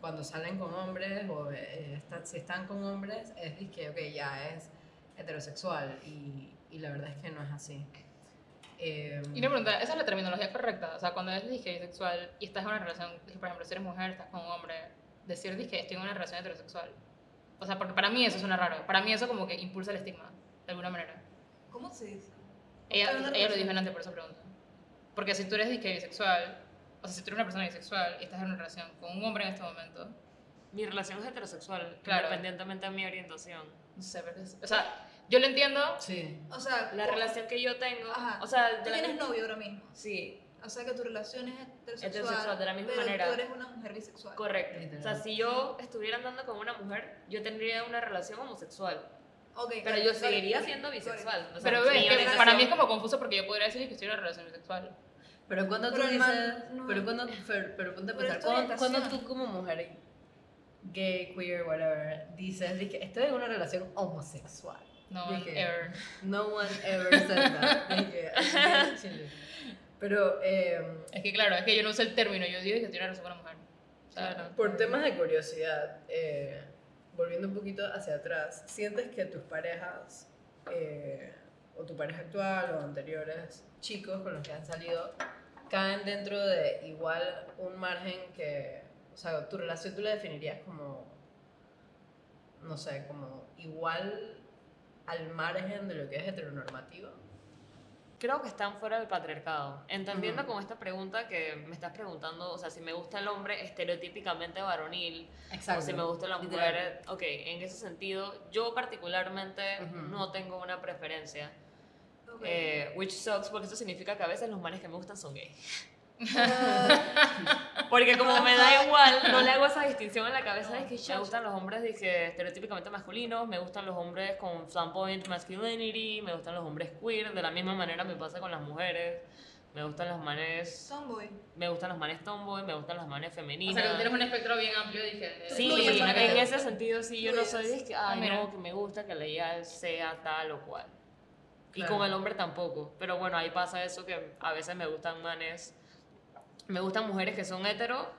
cuando salen con hombres o eh, están- si están con hombres es que, ok, ya es heterosexual y, y la verdad es que no es así. Eh, Y una pregunta, ¿esa es la terminología correcta? O sea, cuando eres disque bisexual y estás en una relación, por ejemplo, si eres mujer, estás con un hombre, decir disque estoy en una relación heterosexual. O sea, porque para mí eso suena raro. Para mí eso como que impulsa el estigma, de alguna manera. ¿Cómo se dice? Ella, ella lo dijo antes por esa pregunta. Porque si tú eres disque bisexual, o sea, si tú eres una persona bisexual y estás en una relación con un hombre en este momento, Mi relación es heterosexual, Claro. independientemente de mi orientación. no sé, pero es- o sea, yo lo entiendo, sí. O sea, La relación que yo tengo, Ajá. o sea, Tú tienes novio ahora mismo. Sí, O sea que tu relación es heterosexual. Heterosexual, de la misma pero manera. tú eres una mujer bisexual. correcto. O sea, si yo estuviera andando con una mujer, yo tendría una relación homosexual. Ok, Pero yo seguiría siendo bisexual. O sea, pero que orientación- para mí es como confuso porque yo podría decir que estoy en una relación bisexual. Pero cuando tú Pero el dices, man no- pero cuando, pero, pero ponte a pensar, cuando, tú como mujer gay, queer, whatever, dices que estoy en una relación homosexual. No, Dije, ever. No one ever said that. Chile. Pero eh, Es que claro, es que yo no sé el término, yo digo que estoy en una relación con una mujer. O sea, Claro. por temas de curiosidad, eh, volviendo un poquito hacia atrás, ¿sientes que tus parejas, eh, o tu pareja actual o anteriores, chicos con los que han salido, caen dentro de igual un margen que, o sea, tu relación tú la definirías como, no sé, como igual al margen de lo que es heteronormativo? Creo que están fuera del patriarcado. Entendiendo Ujú. con esta pregunta que me estás preguntando, o sea, si me gusta el hombre estereotípicamente varonil, o si me gusta la mujer, ok, en ese sentido, yo particularmente Ujú. no tengo una preferencia. Ok. Eh, which sucks, porque eso significa que a veces los manes que me gustan son gays. Ah, Porque como me da igual, no le hago esa distinción en la cabeza de que me gustan los hombres dije, estereotípicamente masculinos, me gustan los hombres con flamboyant masculinity, me gustan los hombres queer, de la misma manera me pasa con las mujeres, me gustan los manes, Tomboy. me gustan los manes tomboy, me gustan las manes o femeninas. sea, que tú tienes un espectro bien amplio, dije. de- Sí, Fluyes, en ese sentido sí, yo no soy de que, Ah, ay mira. no, que me gusta que la IA sea tal o cual. Y Claro. con el hombre tampoco. Pero bueno, ahí pasa eso que a veces me gustan manes, me gustan mujeres que son hetero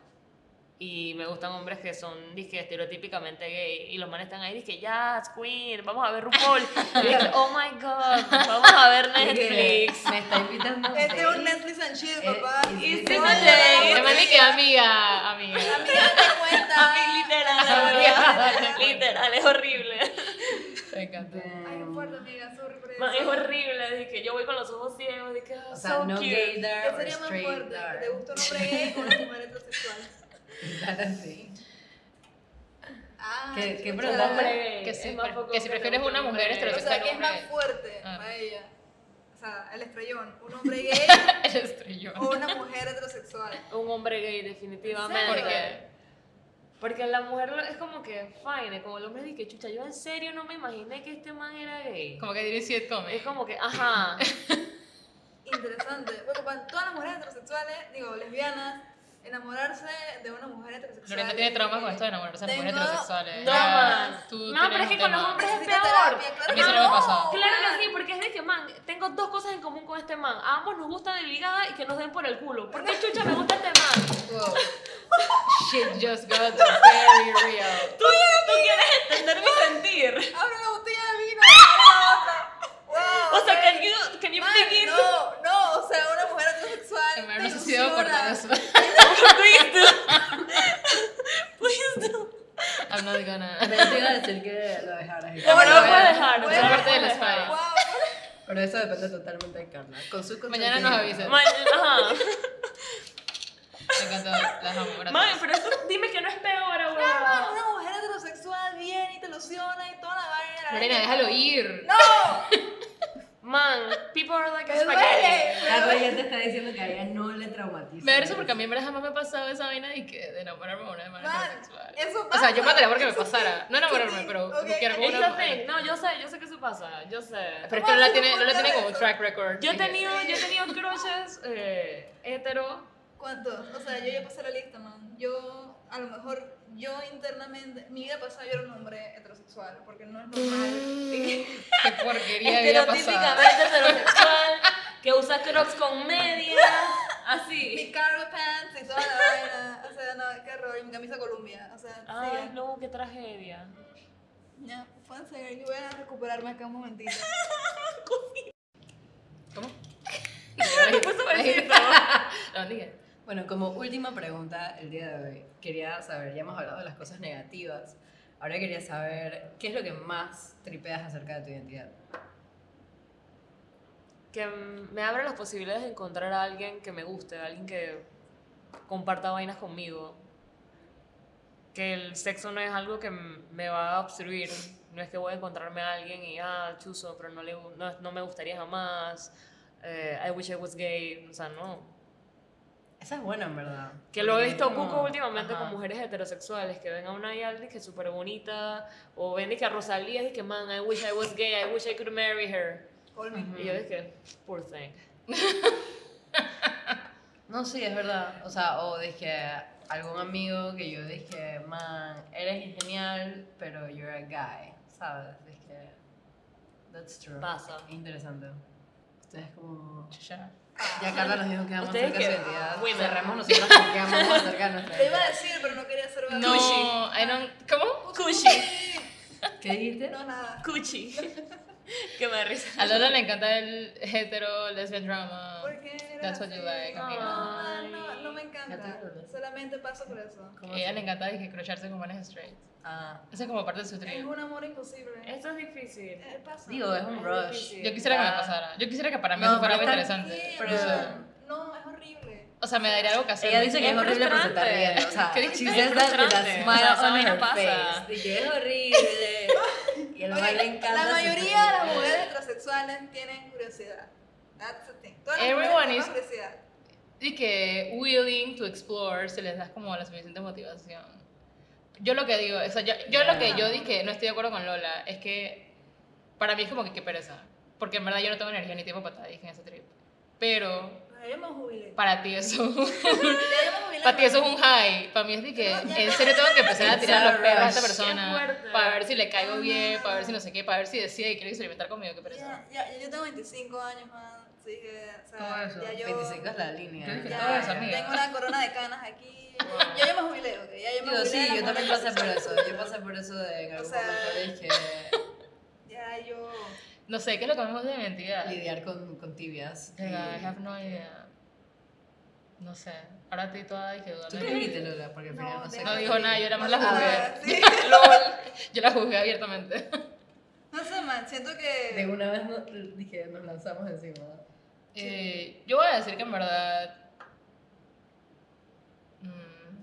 Y me gustan hombres que son, disque, estereotípicamente gay. Y los manes están ahí, disque, ya, Queen, vamos a ver RuPaul. Y dije, oh my god, vamos a ver Netflix. Me está invitando. Este es un. Netflix and chill, Eh, papá. y- Y Sí, me que amiga, amiga. Amiga, te cuenta. Literal. Literal, es horrible. Me encanta. Ay, qué fuerte, amiga. Man, es horrible, dije, yo voy con los ojos ciegos, dije, ah, O sea, so no cute. gay there ¿Qué sería más fuerte? ¿Que te gusta un hombre gay o una mujer heterosexual? Sí. Ah, ¿Qué- qué pregunta? Hombre gay, Que si, que si que prefieres una un mujer. O heterosexual. sea, ¿qué es más fuerte Ah. para ella? O sea, el estrellón. ¿Un hombre gay El estrellón. o una mujer heterosexual? Un hombre gay, definitivamente. ¿Por qué? Porque la mujer lo- es como que fine, como el hombre dice chucha, yo en serio no me imaginé que este man era gay. Como que diría sitcom. Es como que, ajá, Interesante. Bueno, para todas las mujeres heterosexuales, digo, lesbianas, enamorarse de una mujer heterosexual. Lorena tiene trauma con esto de enamorarse de mujeres heterosexuales. No, Ya, man. tú No, pero es que con los hombres es peor. terapia, claro A mí que eso no me pasó. Claro que sí, porque es de que, man, tengo dos cosas en común con este man. A ambos nos gusta de ligada y que nos den por el culo. ¿Por qué chucha me gusta este man? Wow. Shit just got very real. Tú, tú quieres entender mi sentir. Abre la botella de vino. Wow, O sea, can you, can you Man, begin no, no, o sea, una mujer heterosexual. En te verdad necesito cortar ilusiona. eso. please do. Please do. I'm not gonna. Te iba a decir que lo dejaras. No, tal. pero lo bueno, puedes dejar. bueno, no lo parte del spice. Wow. Pero eso depende totalmente de Carla. Con su Mañana nos avisas. Man, ajá. Me encantó. Las amo. gracias. Man, pero eso dime que no es peor, Claro, ahora. una mujer heterosexual viene y te ilusiona y toda la vaina. Lorena, déjalo ir. ¡No! Man, people are like ¡Me spaghetti. duele! Carla ya te está diciendo que a ella no le traumatiza. Me da risa porque a mí en verdad jamás me ha pasado esa vaina de, que, de enamorarme de una Man, manera heterosexual. eso O sea, yo pasa. mataría porque me Eso pasara. sí, No enamorarme, sí, pero It's una mujer. No, yo sé, yo sé que eso pasa. Yo sé. Pero es que no la tiene, no la tiene como un track record. Yo he tenido, yo he tenido crushes eh, hetero. ¿Cuántos? O sea, yo ya pasé la lista, man. Yo, a lo mejor, yo internamente, mi vida pasada yo era un hombre heterosexual, porque no es normal. Qué porquería vida pasada. Estereotípicamente heterosexual, que usa crocs con medias, así. mi cargo pants y toda la vaina. O sea, no, qué horror. Y mi camisa Columbia. O sea, Ay, no, qué tragedia. Ya, seguir. Yo voy a recuperarme acá un momentito. ¿Cómo? Fue suavecito. No, dije. Bueno, como última pregunta el día de hoy, quería saber, ya hemos hablado de las cosas negativas, ahora quería saber qué es lo que más tripeas acerca de tu identidad. que me abre las posibilidades de encontrar a alguien que me guste, a alguien que comparta vainas conmigo. Que el sexo no es algo que me va a obstruir. No es que voy a encontrarme a alguien y, ah, chuzo, pero no, le, no, no me gustaría jamás. eh, I wish I was gay. O sea, no. Esa es buena, en verdad. Que lo he visto como- poco últimamente ajá. con mujeres heterosexuales que ven a una Yaldi que es súper bonita, o ven que a Rosalía y que, man, I wish I was gay, I wish I could marry her. Call me. Y yo dije, poor thing. No, sí, es verdad. O sea, o dije algún amigo que yo dije, man, eres genial, pero you're a guy, ¿sabes? Dije, that's true. Pasa. Interesante. Ustedes como... Chucha. Ya Carla nos dijo que vamos su que- identidad. women. Cerremos nosotros porque vamos acerca de nuestra Te iba a decir, pero no quería hacer. No, I don't. ¿Cómo? Cushy. ¿Qué dijiste? No, nada. Cuchi. que me da risa. A Lola le encanta el hetero lesbian drama. ¿Por qué That's what you like. No, no, encanta. Solamente paso por eso. ¿Cómo A ella le encanta dije, crocharse con manes straight. Ah, Eso es como parte de su Es trío. un amor imposible. Esto es difícil. Eh, pasa. digo, es un Es rush. difícil. Yo quisiera que me pasara. Yo quisiera que para mí No, eso fuera algo interesante. Sí, Pero- no, es horrible. o sea, me daría algo que hacer. Ella dice que es, Es horrible, pero se está riendo. O sea, ¿Qué dijiste? she Es says that with a frustrante. smile O sea, esa on vaina her pasa. face. Que es horrible. Y el Oye, man le encanta. la mayoría de las mujeres heterosexuales tienen curiosidad. That's the thing. Todas las Everyone mujeres is- tienen curiosidad. Y que willing to explore se les da como la suficiente motivación. Yo lo que digo, o sea, yo, yo lo que yo dije, no estoy de acuerdo con Lola, es que para mí es como que qué pereza. Porque en verdad yo no tengo energía ni tiempo para estar en ese trip. Pero para ti eso, para ti eso es un high. Para mí es de que en serio tengo que empezar a tirar los perros a esta persona para ver si le caigo bien, para ver si no sé qué, para ver si decide que quiere experimentar conmigo, qué pereza. Yo tengo 25 años, man. Así que, o sea, ¿Cómo eso? ya yo. 25 es la línea. Dije, ya todo eso, amiga. tengo una corona de canas aquí. Ya yo me jubilé, ok. Ya yo me Digo, jubilé. sí, yo también pasé por eso. Yo pasé por eso de en O algún sea, momento dije Ya yo. No sé, ¿qué es lo que hablamos de identidad? lidiar con, con tibias. Yeah, I Y- have no idea. No sé. Ahora estoy toda y que ¿Tú qué dijiste, Lola? Porque al final no, No, sé. No dijo nada, yo era más la Ah, jugué. sí. Yo la juzgué abiertamente. No sé, man. Siento De que. una vez no- dije, nos lanzamos encima. Eh, yo voy a decir que en verdad. mm,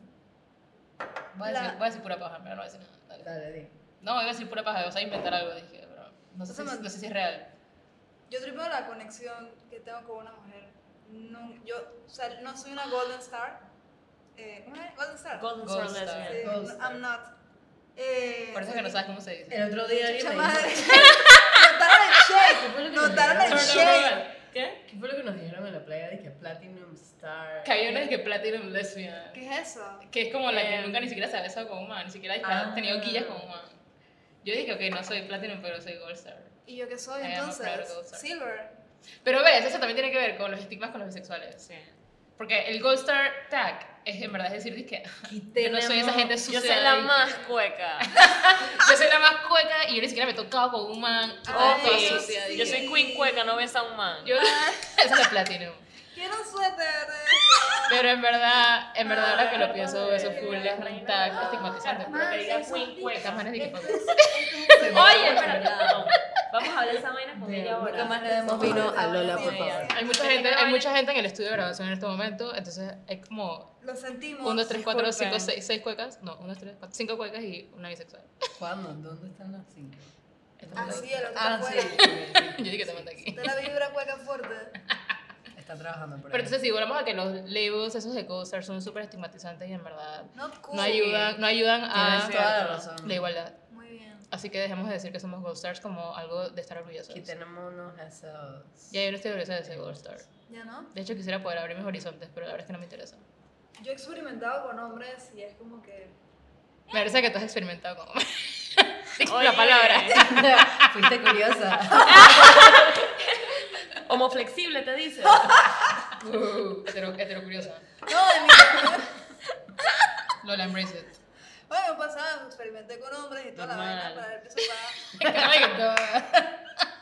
voy, a La- decir, voy a decir pura paja, pero no voy a decir nada. dale. Dale, di. No, iba a decir pura paja, o sea, inventar algo, dije, pero no sé, si, Eso me- no sé si es real. Yo tripeo la conexión que tengo con una mujer. No, yo, o sea, no soy una Golden Star. Eh, ¿Cómo es? Golden Star. Golden Gold Star Star. Lesbian. Eh, Gold no, Star. I'm not. Eh, Por eso es que no sabes cómo se dice. El otro día alguien me dijo, Notaron el shake. fue lo que nos Notaron el dijeron? shake. ¿Qué? ¿Qué fue lo que nos dijeron en la playa? Dije Platinum Star. Que hay una de que Platinum Lesbian. ¿Qué es eso? Que es como la que Eh, nunca ni siquiera se ha besado con un man, ni siquiera Ah. ha tenido guillas con un man. Yo dije, ok, no soy Platinum, pero soy Gold Star. ¿Y yo qué soy I am a entonces? Silver. Pero ves, eso también tiene que ver con los estigmas con los bisexuales. Sí. Porque el Gold Star tag es en verdad es decir, que yo no soy esa gente sucia. Yo soy la más cueca. Yo soy la más cueca y yo ni siquiera me he tocado con un man. Ay, toda sí. Yo soy queen cueca, no ves a un man. Yo, eso es Platinum. Quiero un suéter. Pero en verdad, en verdad ahora que lo pienso, eso full es tag estigmatizante. Pero que diga es manes de es- es- Oye. Vamos a hablar de esa vaina con ella ahora. Nunca más le demos vino a Lola, por favor. Hay mucha gente, hay mucha gente en el estudio de grabación en este momento, entonces hay como Lo sentimos. 1, 3, 4, 5, Disculpen. 6, 6 cuecas. No, 1, 3, 4, 5 cuecas y una bisexual. ¿Cuándo? ¿Dónde están las cinco? Ah, sí, el otro Ah, sí. Yo dije que te mandé aquí. Te la vibra cueca fuerte. Está trabajando por ahí. Pero entonces sí, volvemos a que los labels esos de co-star son súper estigmatizantes y en verdad cool. no ayudan, no ayudan a toda la razón. la igualdad. Muy bien. Así que dejemos de decir que somos Gold Stars como algo de estar orgullosos. Quitémonos esos. Ya yo no estoy orgullosa de ser Gold Star. ¿Ya no? De hecho, quisiera poder abrir mis horizontes, pero la verdad es que no me interesa. Yo he experimentado con hombres y es como que. Me parece que tú has experimentado con Oye. la palabra. Fuiste curiosa. Homo flexible, te dice. Uh, hetero, hetero curiosa. No, de mi. Lola, embrace it. Bueno, pasaba, experimenté con hombres y toda la Normal. vaina para ver qué se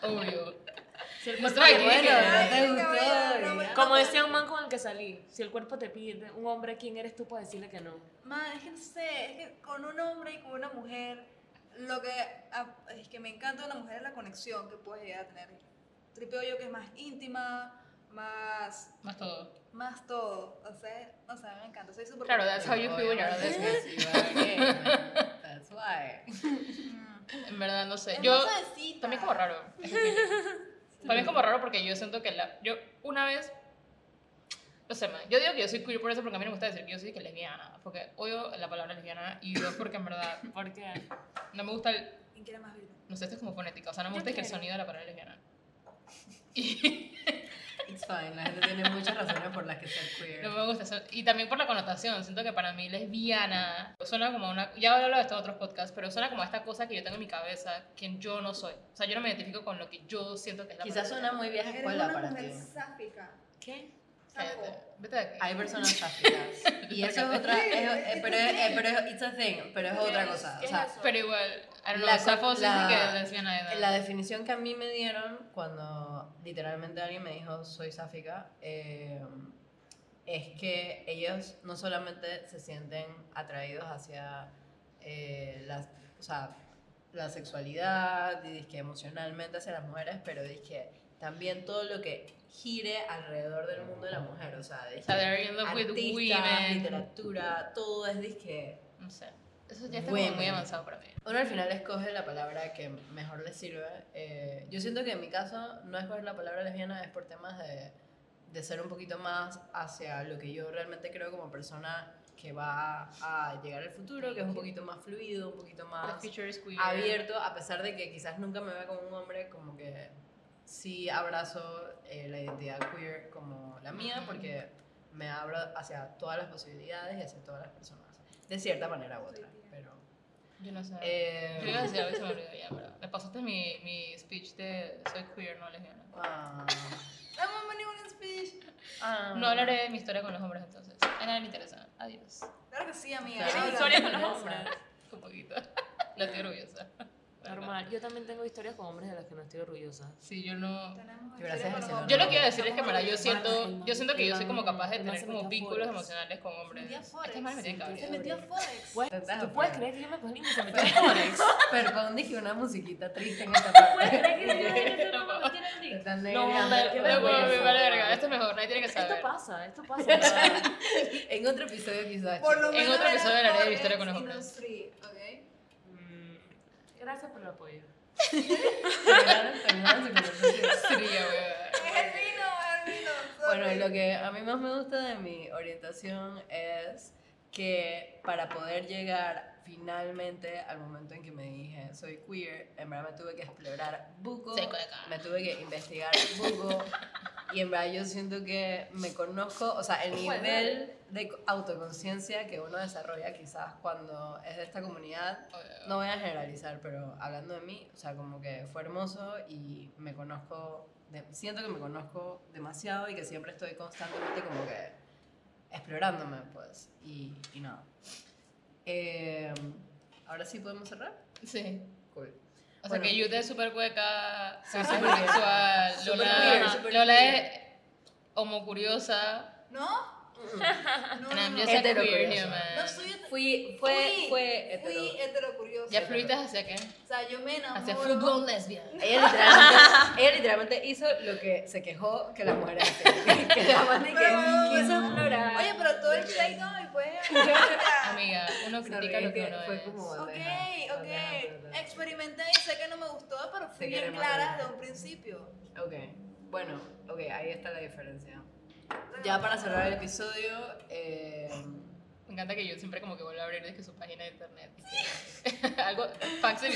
Obvio. Si el cuerpo te pide- Bueno, no te gustó. Como decía un man con el que salí, si el cuerpo te pide un hombre, ¿quién eres tú para decirle que no? Man, es que no sé, es que con un hombre y con una mujer, lo que ah, es que me encanta de una mujer es la conexión que puedes llegar a tener. Tripeo yo que es más íntima, más, Más todo. más todo. O sea, no sé, me encanta. Soy súper. Claro, that's how you feel when you're. That's why. En verdad, no sé. Es Yo también es como raro. También es como raro porque yo siento que la, yo una vez, no sé, man, yo digo que yo soy queer por eso porque a mí no me gusta decir que yo soy que lesbiana, porque odio la palabra lesbiana y dos porque en verdad ¿Por qué? no me gusta el, ¿Quién quiere más vino? no sé, esto es como fonética, o sea, no me Yo gusta que el sonido de la palabra lesbiana. Y It's fine. La gente tiene muchas razones por las que ser queer. no me gusta eso. Y también por la connotación, siento que para mí lesbiana suena como una, ya he hablado de esto en otros podcasts, pero suena como esta cosa que yo tengo en mi cabeza, que yo no soy. O sea, yo no me identifico con lo que yo siento que es la Quizás suena muy vieja escuela para ti. sáfica. ¿Qué? Cállate. Hay personas sáficas. Y eso es otra. es- eh, pero, es, eh, pero es, it's a thing, pero es otra cosa. ¿Qué O sea? Pero igual, I don't know, La Safo sí la- que es lesbiana de edad. La definición que a mí me dieron cuando literalmente alguien me dijo soy sáfica eh, es que ellos no solamente se sienten atraídos hacia eh, las, o sea, la sexualidad y que emocionalmente hacia las mujeres, pero que también todo lo que gire alrededor del mundo de la mujer, o sea, with artistas, literatura, todo es disque No sé. Eso ya está como muy avanzado para mí. uno al final escoge la palabra que mejor le sirve. Eh, yo siento que en mi caso no escoger la palabra lesbiana es por temas de, de ser un poquito más hacia lo que yo realmente creo como persona que va a llegar al futuro, que es un poquito más fluido, un poquito más abierto, a pesar de que quizás nunca me vea como un hombre, como que sí abrazo eh, la identidad queer como la mía, porque me abro hacia todas las posibilidades y hacia todas las personas, de cierta manera u otra. Pero, Yo no sé. eh, Yo iba a decir algo y se me olvidó ya, pero me pasaste mi, mi speech de soy queer, no lesbiana. ah, Dame un ningún speech. ah. No hablaré de mi historia con los hombres entonces. A nadie le interesa. Adiós. Claro que sí, amiga. Claro. ¿Tienes habla. historias con los hombres? Un poquito. No estoy orgullosa. Normal. Yo también tengo historias con hombres de las que no estoy orgullosa. Sí, yo no. Gracias cielo. hombres. Yo lo que a decir es que, mira, yo siento, yo siento que yo soy como capaz de tener como a vínculos emocionales con hombres. Se metió a Forex. Este man me tiene cabreado. Se metió a Forex. ¿Tú puedes creer que yo me cogí y se metió en Forex? Pero pon dije una musiquita triste en esta ¿Puedes parte. creer que yo No, No, me verga. Esto es mejor, nadie tiene que Esto saber. pasa, esto pasa. de verdad. En otro episodio quizás. En otro episodio hablaré de historia con los hombres. Gracias por el apoyo. Es el vino, es el vino. Bueno, lo que a mí más me gusta de mi orientación es que para poder llegar finalmente al momento en que me dije soy queer, en verdad me tuve que explorar buco, me tuve que investigar buco y en verdad yo siento que me conozco, o sea, el nivel de autoconciencia que uno desarrolla quizás cuando es de esta comunidad no voy a generalizar, pero hablando de mí, o sea, como que fue hermoso y me conozco, de- siento que me conozco demasiado y que siempre estoy constantemente como que explorándome, pues, y, y nada. Eh, Ahora sí podemos cerrar. Sí. Cool. O sea que Yuta es súper cueca, soy Súper sexual, Lola, Lola es homocuriosa, ¿No? No, no, no. a queer Heterocuriosa. No soy Fui, fue, Fui- fue hetero. Fui heterocuriosa. ¿Ya fluitas hacia qué? O sea, yo me enamoro. Hacia lesbian. Ella literalmente, ella literalmente hizo lo que se quejó que mujeres hacían. Que la man de que quiso explorar. Oye, pero todo el shade no, y pues. Amiga, uno critica lo que uno fue es. como- Ok, ok. Experimenté y sé que no me gustó, pero fui Se bien clara desde un principio. Ok, bueno, ok, ahí está la diferencia. Ya para cerrar el episodio, eh, Me encanta que yo siempre como que vuelvo a abrir desde su página de internet. Algo, facts de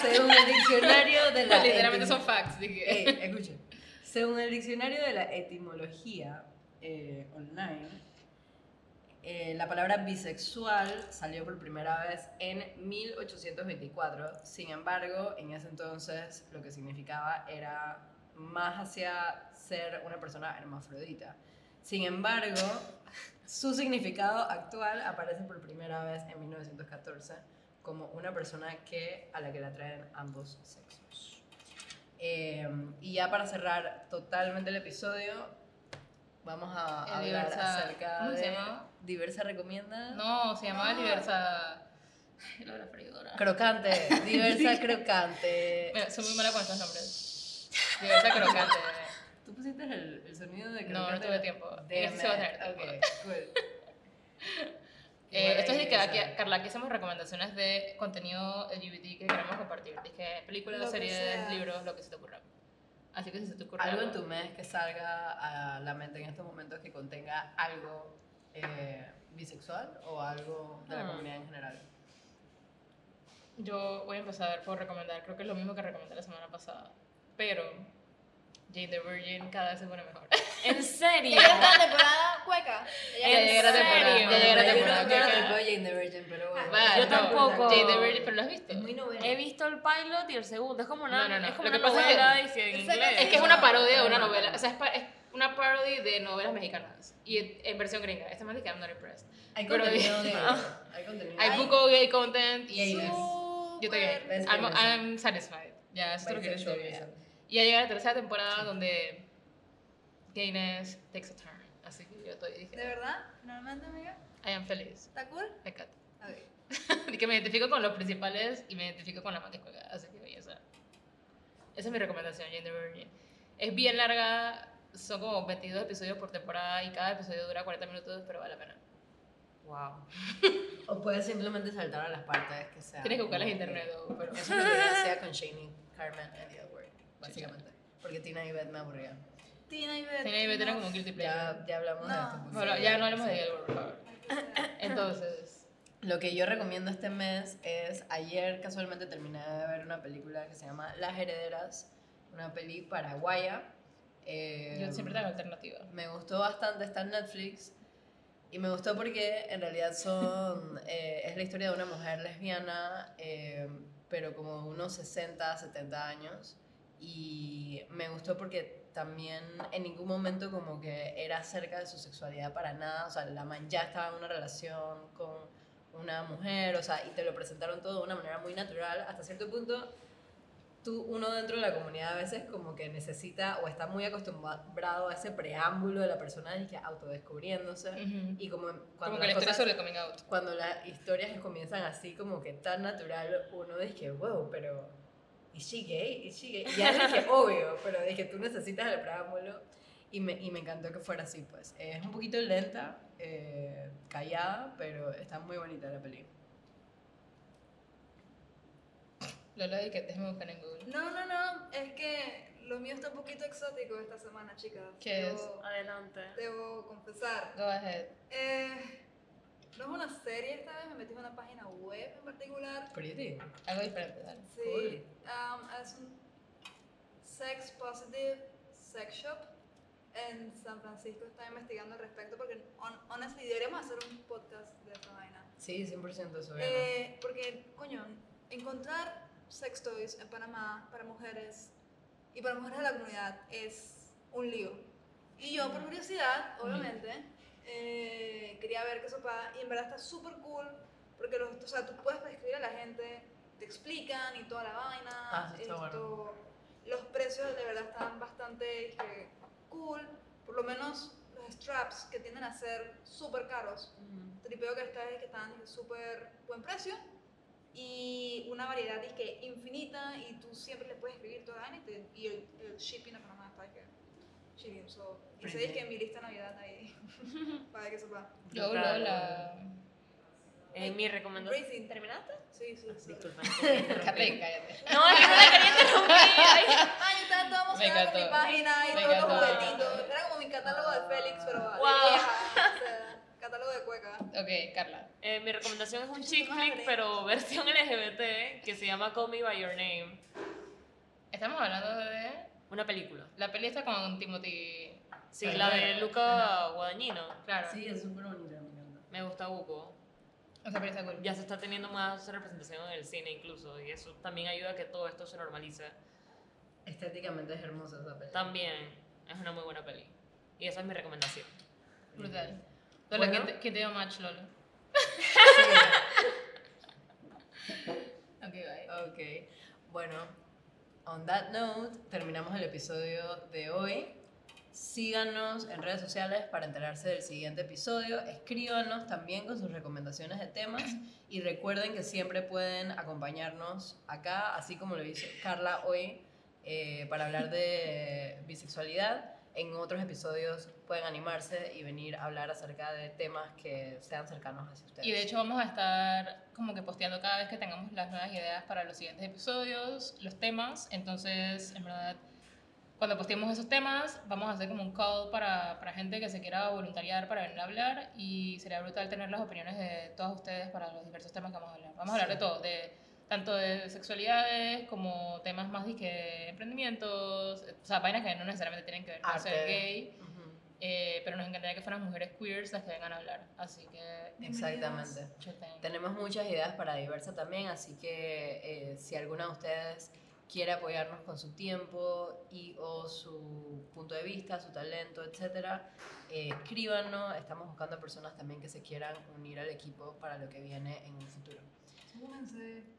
según el diccionario de la Literalmente son facts. Dije. Ey, escuchen. Según el diccionario de la etimología eh, online, eh, la palabra bisexual salió por primera vez en 1824. Sin embargo, en ese entonces lo que significaba era más hacia ser una persona hermafrodita. Sin embargo, su significado actual aparece por primera vez en 1914 como una persona que, a la que le atraen ambos sexos. Eh, y ya para cerrar totalmente el episodio, vamos a Eh, hablar diversa- acerca ¿cómo se de llama? Diversa Recomienda. No, se llamaba No. diversa. Ay, la freidora. Crocante, diversa crocante. Mira, soy muy mala con estos nombres. Diversa crocante. ¿Tú pusiste el, el sonido de crocante? No, no tuve tiempo. Este sí va a tener it. tiempo. Ok, cool. Eh, esto es de que aquí, Carla, aquí hacemos recomendaciones de contenido LGBT que queremos compartir. Dije películas, series, sea. libros, lo que se te ocurra. Así que si se te ocurre Algo en tu mes que salga a la mente en estos momentos que contenga algo eh, bisexual o algo de la Hmm. comunidad en general. Yo voy a empezar por recomendar, creo que es lo mismo que recomendé la semana pasada. Pero Jane the Virgin cada vez se pone mejor. ¿En serio? Ella está en la temporada cueca. Ya Ella llegué a la temporada. serio? Ya llegué a la Yo no- temporada. yo Jane the Virgin, pero bueno. Va, Yo no, tampoco. Jane the Virgin, pero lo has visto. Es muy novela. He visto el pilot y el segundo. Es como una, No, no, no. Es como Lo que una pasa es que- novela en inglés. Es que es una parodia de una novela. O sea, es, pa- es una parodia de novelas mexicanas. Y en, en versión gringa. Esta más que I'm not impressed. Hay Pero- contenido de Hay contenido Hay Ay. poco gay content y Gayness. yo estoy. Es I'm, satisfied. Ya, eso es lo que quiero decir. Y ya llega la tercera temporada donde gayness takes a turn. Así que yo estoy, ¿De dije, verdad? ¿Finalmente, amiga? I am feliz. ¿Está cool? Me encanta. Ok. Y que me identifico con los principales y me identifico con la más que juega. Así que belleza. Esa es mi recomendación, Jane the Virgin. Es bien larga, son como 22 episodios por temporada y cada episodio dura 40 minutos, pero vale la pena. Wow. O puedes simplemente saltar a las partes que sean. Tienes que buscarlas en internet, o- pero... Eso es lo que yo hacía con Shane Carmen and the Word, básicamente. Porque Tina y Beth me aburrían. Tina y Beth. Tenía que meter no. como un guilty pleasure. Ya, ya hablamos de No. esto. pues. Bueno, ya no hablemos de Gilbert, por favor. Entonces, Lo que yo recomiendo este mes es, ayer casualmente terminé de ver una película que se llama Las Herederas, una peli paraguaya. Eh, yo siempre tengo alternativa. Me gustó bastante, está en Netflix. Y me gustó porque en realidad son, eh, es la historia de una mujer lesbiana, eh, pero como de unos 60, 70 años. Y me gustó porque también en ningún momento como que era acerca de su sexualidad para nada, o sea, la man ya estaba en una relación con una mujer, o sea, y te lo presentaron todo de una manera muy natural, hasta cierto punto tú, uno dentro de la comunidad a veces como que necesita o está muy acostumbrado a ese preámbulo de la persona de que autodescubriéndose Ujú. y como Como cuando la las historia cosas- sobre coming out. cuando las historias comienzan así como que tan natural, uno dice que, wow, pero ¿is she gay? ¿is she gay? Y ya dije, obvio, pero dije, tú necesitas el preámbulo y me, y me encantó que fuera así, pues. Es un poquito lenta, eh, callada, pero está muy bonita la película. Lola, de que déjame buscar en Google. No, no, no, es que lo mío está un poquito exótico esta semana, chicas. ¿Qué debo, Adelante. Debo confesar. Go ahead. Eh, no es una serie esta vez, me metí en una página web en particular. Pretty. Algo diferente, dale. Sí, um, es un sex positive sex shop en San Francisco. Estaba investigando al respecto porque, hon- honestly, deberíamos hacer un podcast de esta vaina. Sí, 100% eso. Eh, porque, coño, encontrar sex toys en Panamá para mujeres y para mujeres de la comunidad es un lío. Y yo, por curiosidad, obviamente, eh, quería ver qué sopa y en verdad está súper cool porque los, o sea, tú puedes escribir a la gente, te explican y toda la vaina. Ah, Los precios de verdad están bastante eh, cool, por lo menos los straps que tienden a ser súper caros tripeo que está es que están de súper buen precio y una variedad es que infinita y tú siempre le puedes escribir toda la vaina y, te- y el, el shipping Panamá está de que shipping so sé que en mi lista de navidad ahí para que sepa Yo. Lola. Eh, mi recomendación. ¿Terminaste? sí sí sí Disculpa. Cállate, cállate. No, es que no la quería interrumpir. Ay. ay yo estaba toda Me emocionada con mi página y todos los juguetitos era como mi catálogo de Félix pero de Wow. vieja o sea, catálogo de cueca Ok, Carla. Eh, mi recomendación es un chick flick, pero versión LGBT, que se llama Call Me By Your Name. Estamos hablando de Una película. la peli esta con Timothy. Sí, la de Luca Guadagnino. Claro. Sí, es súper bonita, me encanta. Me gusta Buco. Esa peli está cool. Ya se está teniendo más representación en el cine incluso, y eso también ayuda a que todo esto se normalice. Estéticamente es hermosa esa película. También es una muy buena peli. Y esa es mi recomendación. Brutal. Lola, Bueno. ¿quién te, quién te dio match, Lola? Ok, bye. Ok, bueno, on that note, terminamos el episodio de hoy. Síganos en redes sociales para enterarse del siguiente episodio. Escríbanos también con sus recomendaciones de temas. Y recuerden que siempre pueden acompañarnos acá, así como lo hizo Carla hoy, eh, para hablar de bisexualidad. En otros episodios pueden animarse y venir a hablar acerca de temas que sean cercanos hacia ustedes. Y de hecho vamos a estar como que posteando cada vez que tengamos las nuevas ideas para los siguientes episodios, los temas. Entonces, en verdad, cuando posteemos esos temas, vamos a hacer como un call para, para gente que se quiera voluntariar para venir a hablar y sería brutal tener las opiniones de todos ustedes para los diversos temas que vamos a hablar. Vamos a hablar Sí. de todo, de tanto de sexualidades como temas más de emprendimientos, o sea, vainas que no necesariamente tienen que ver con ser gay. Eh, pero nos encantaría que fueran mujeres queers las que vengan a hablar. Así que. Exactamente. Tenemos muchas ideas para diversa también, así que eh, si alguna de ustedes quiere apoyarnos con su tiempo y o su punto de vista, su talento, etcétera, eh, escríbanos. Estamos buscando personas también que se quieran unir al equipo para lo que viene en un futuro. Súmense.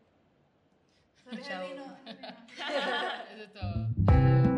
Chao. Eso es todo.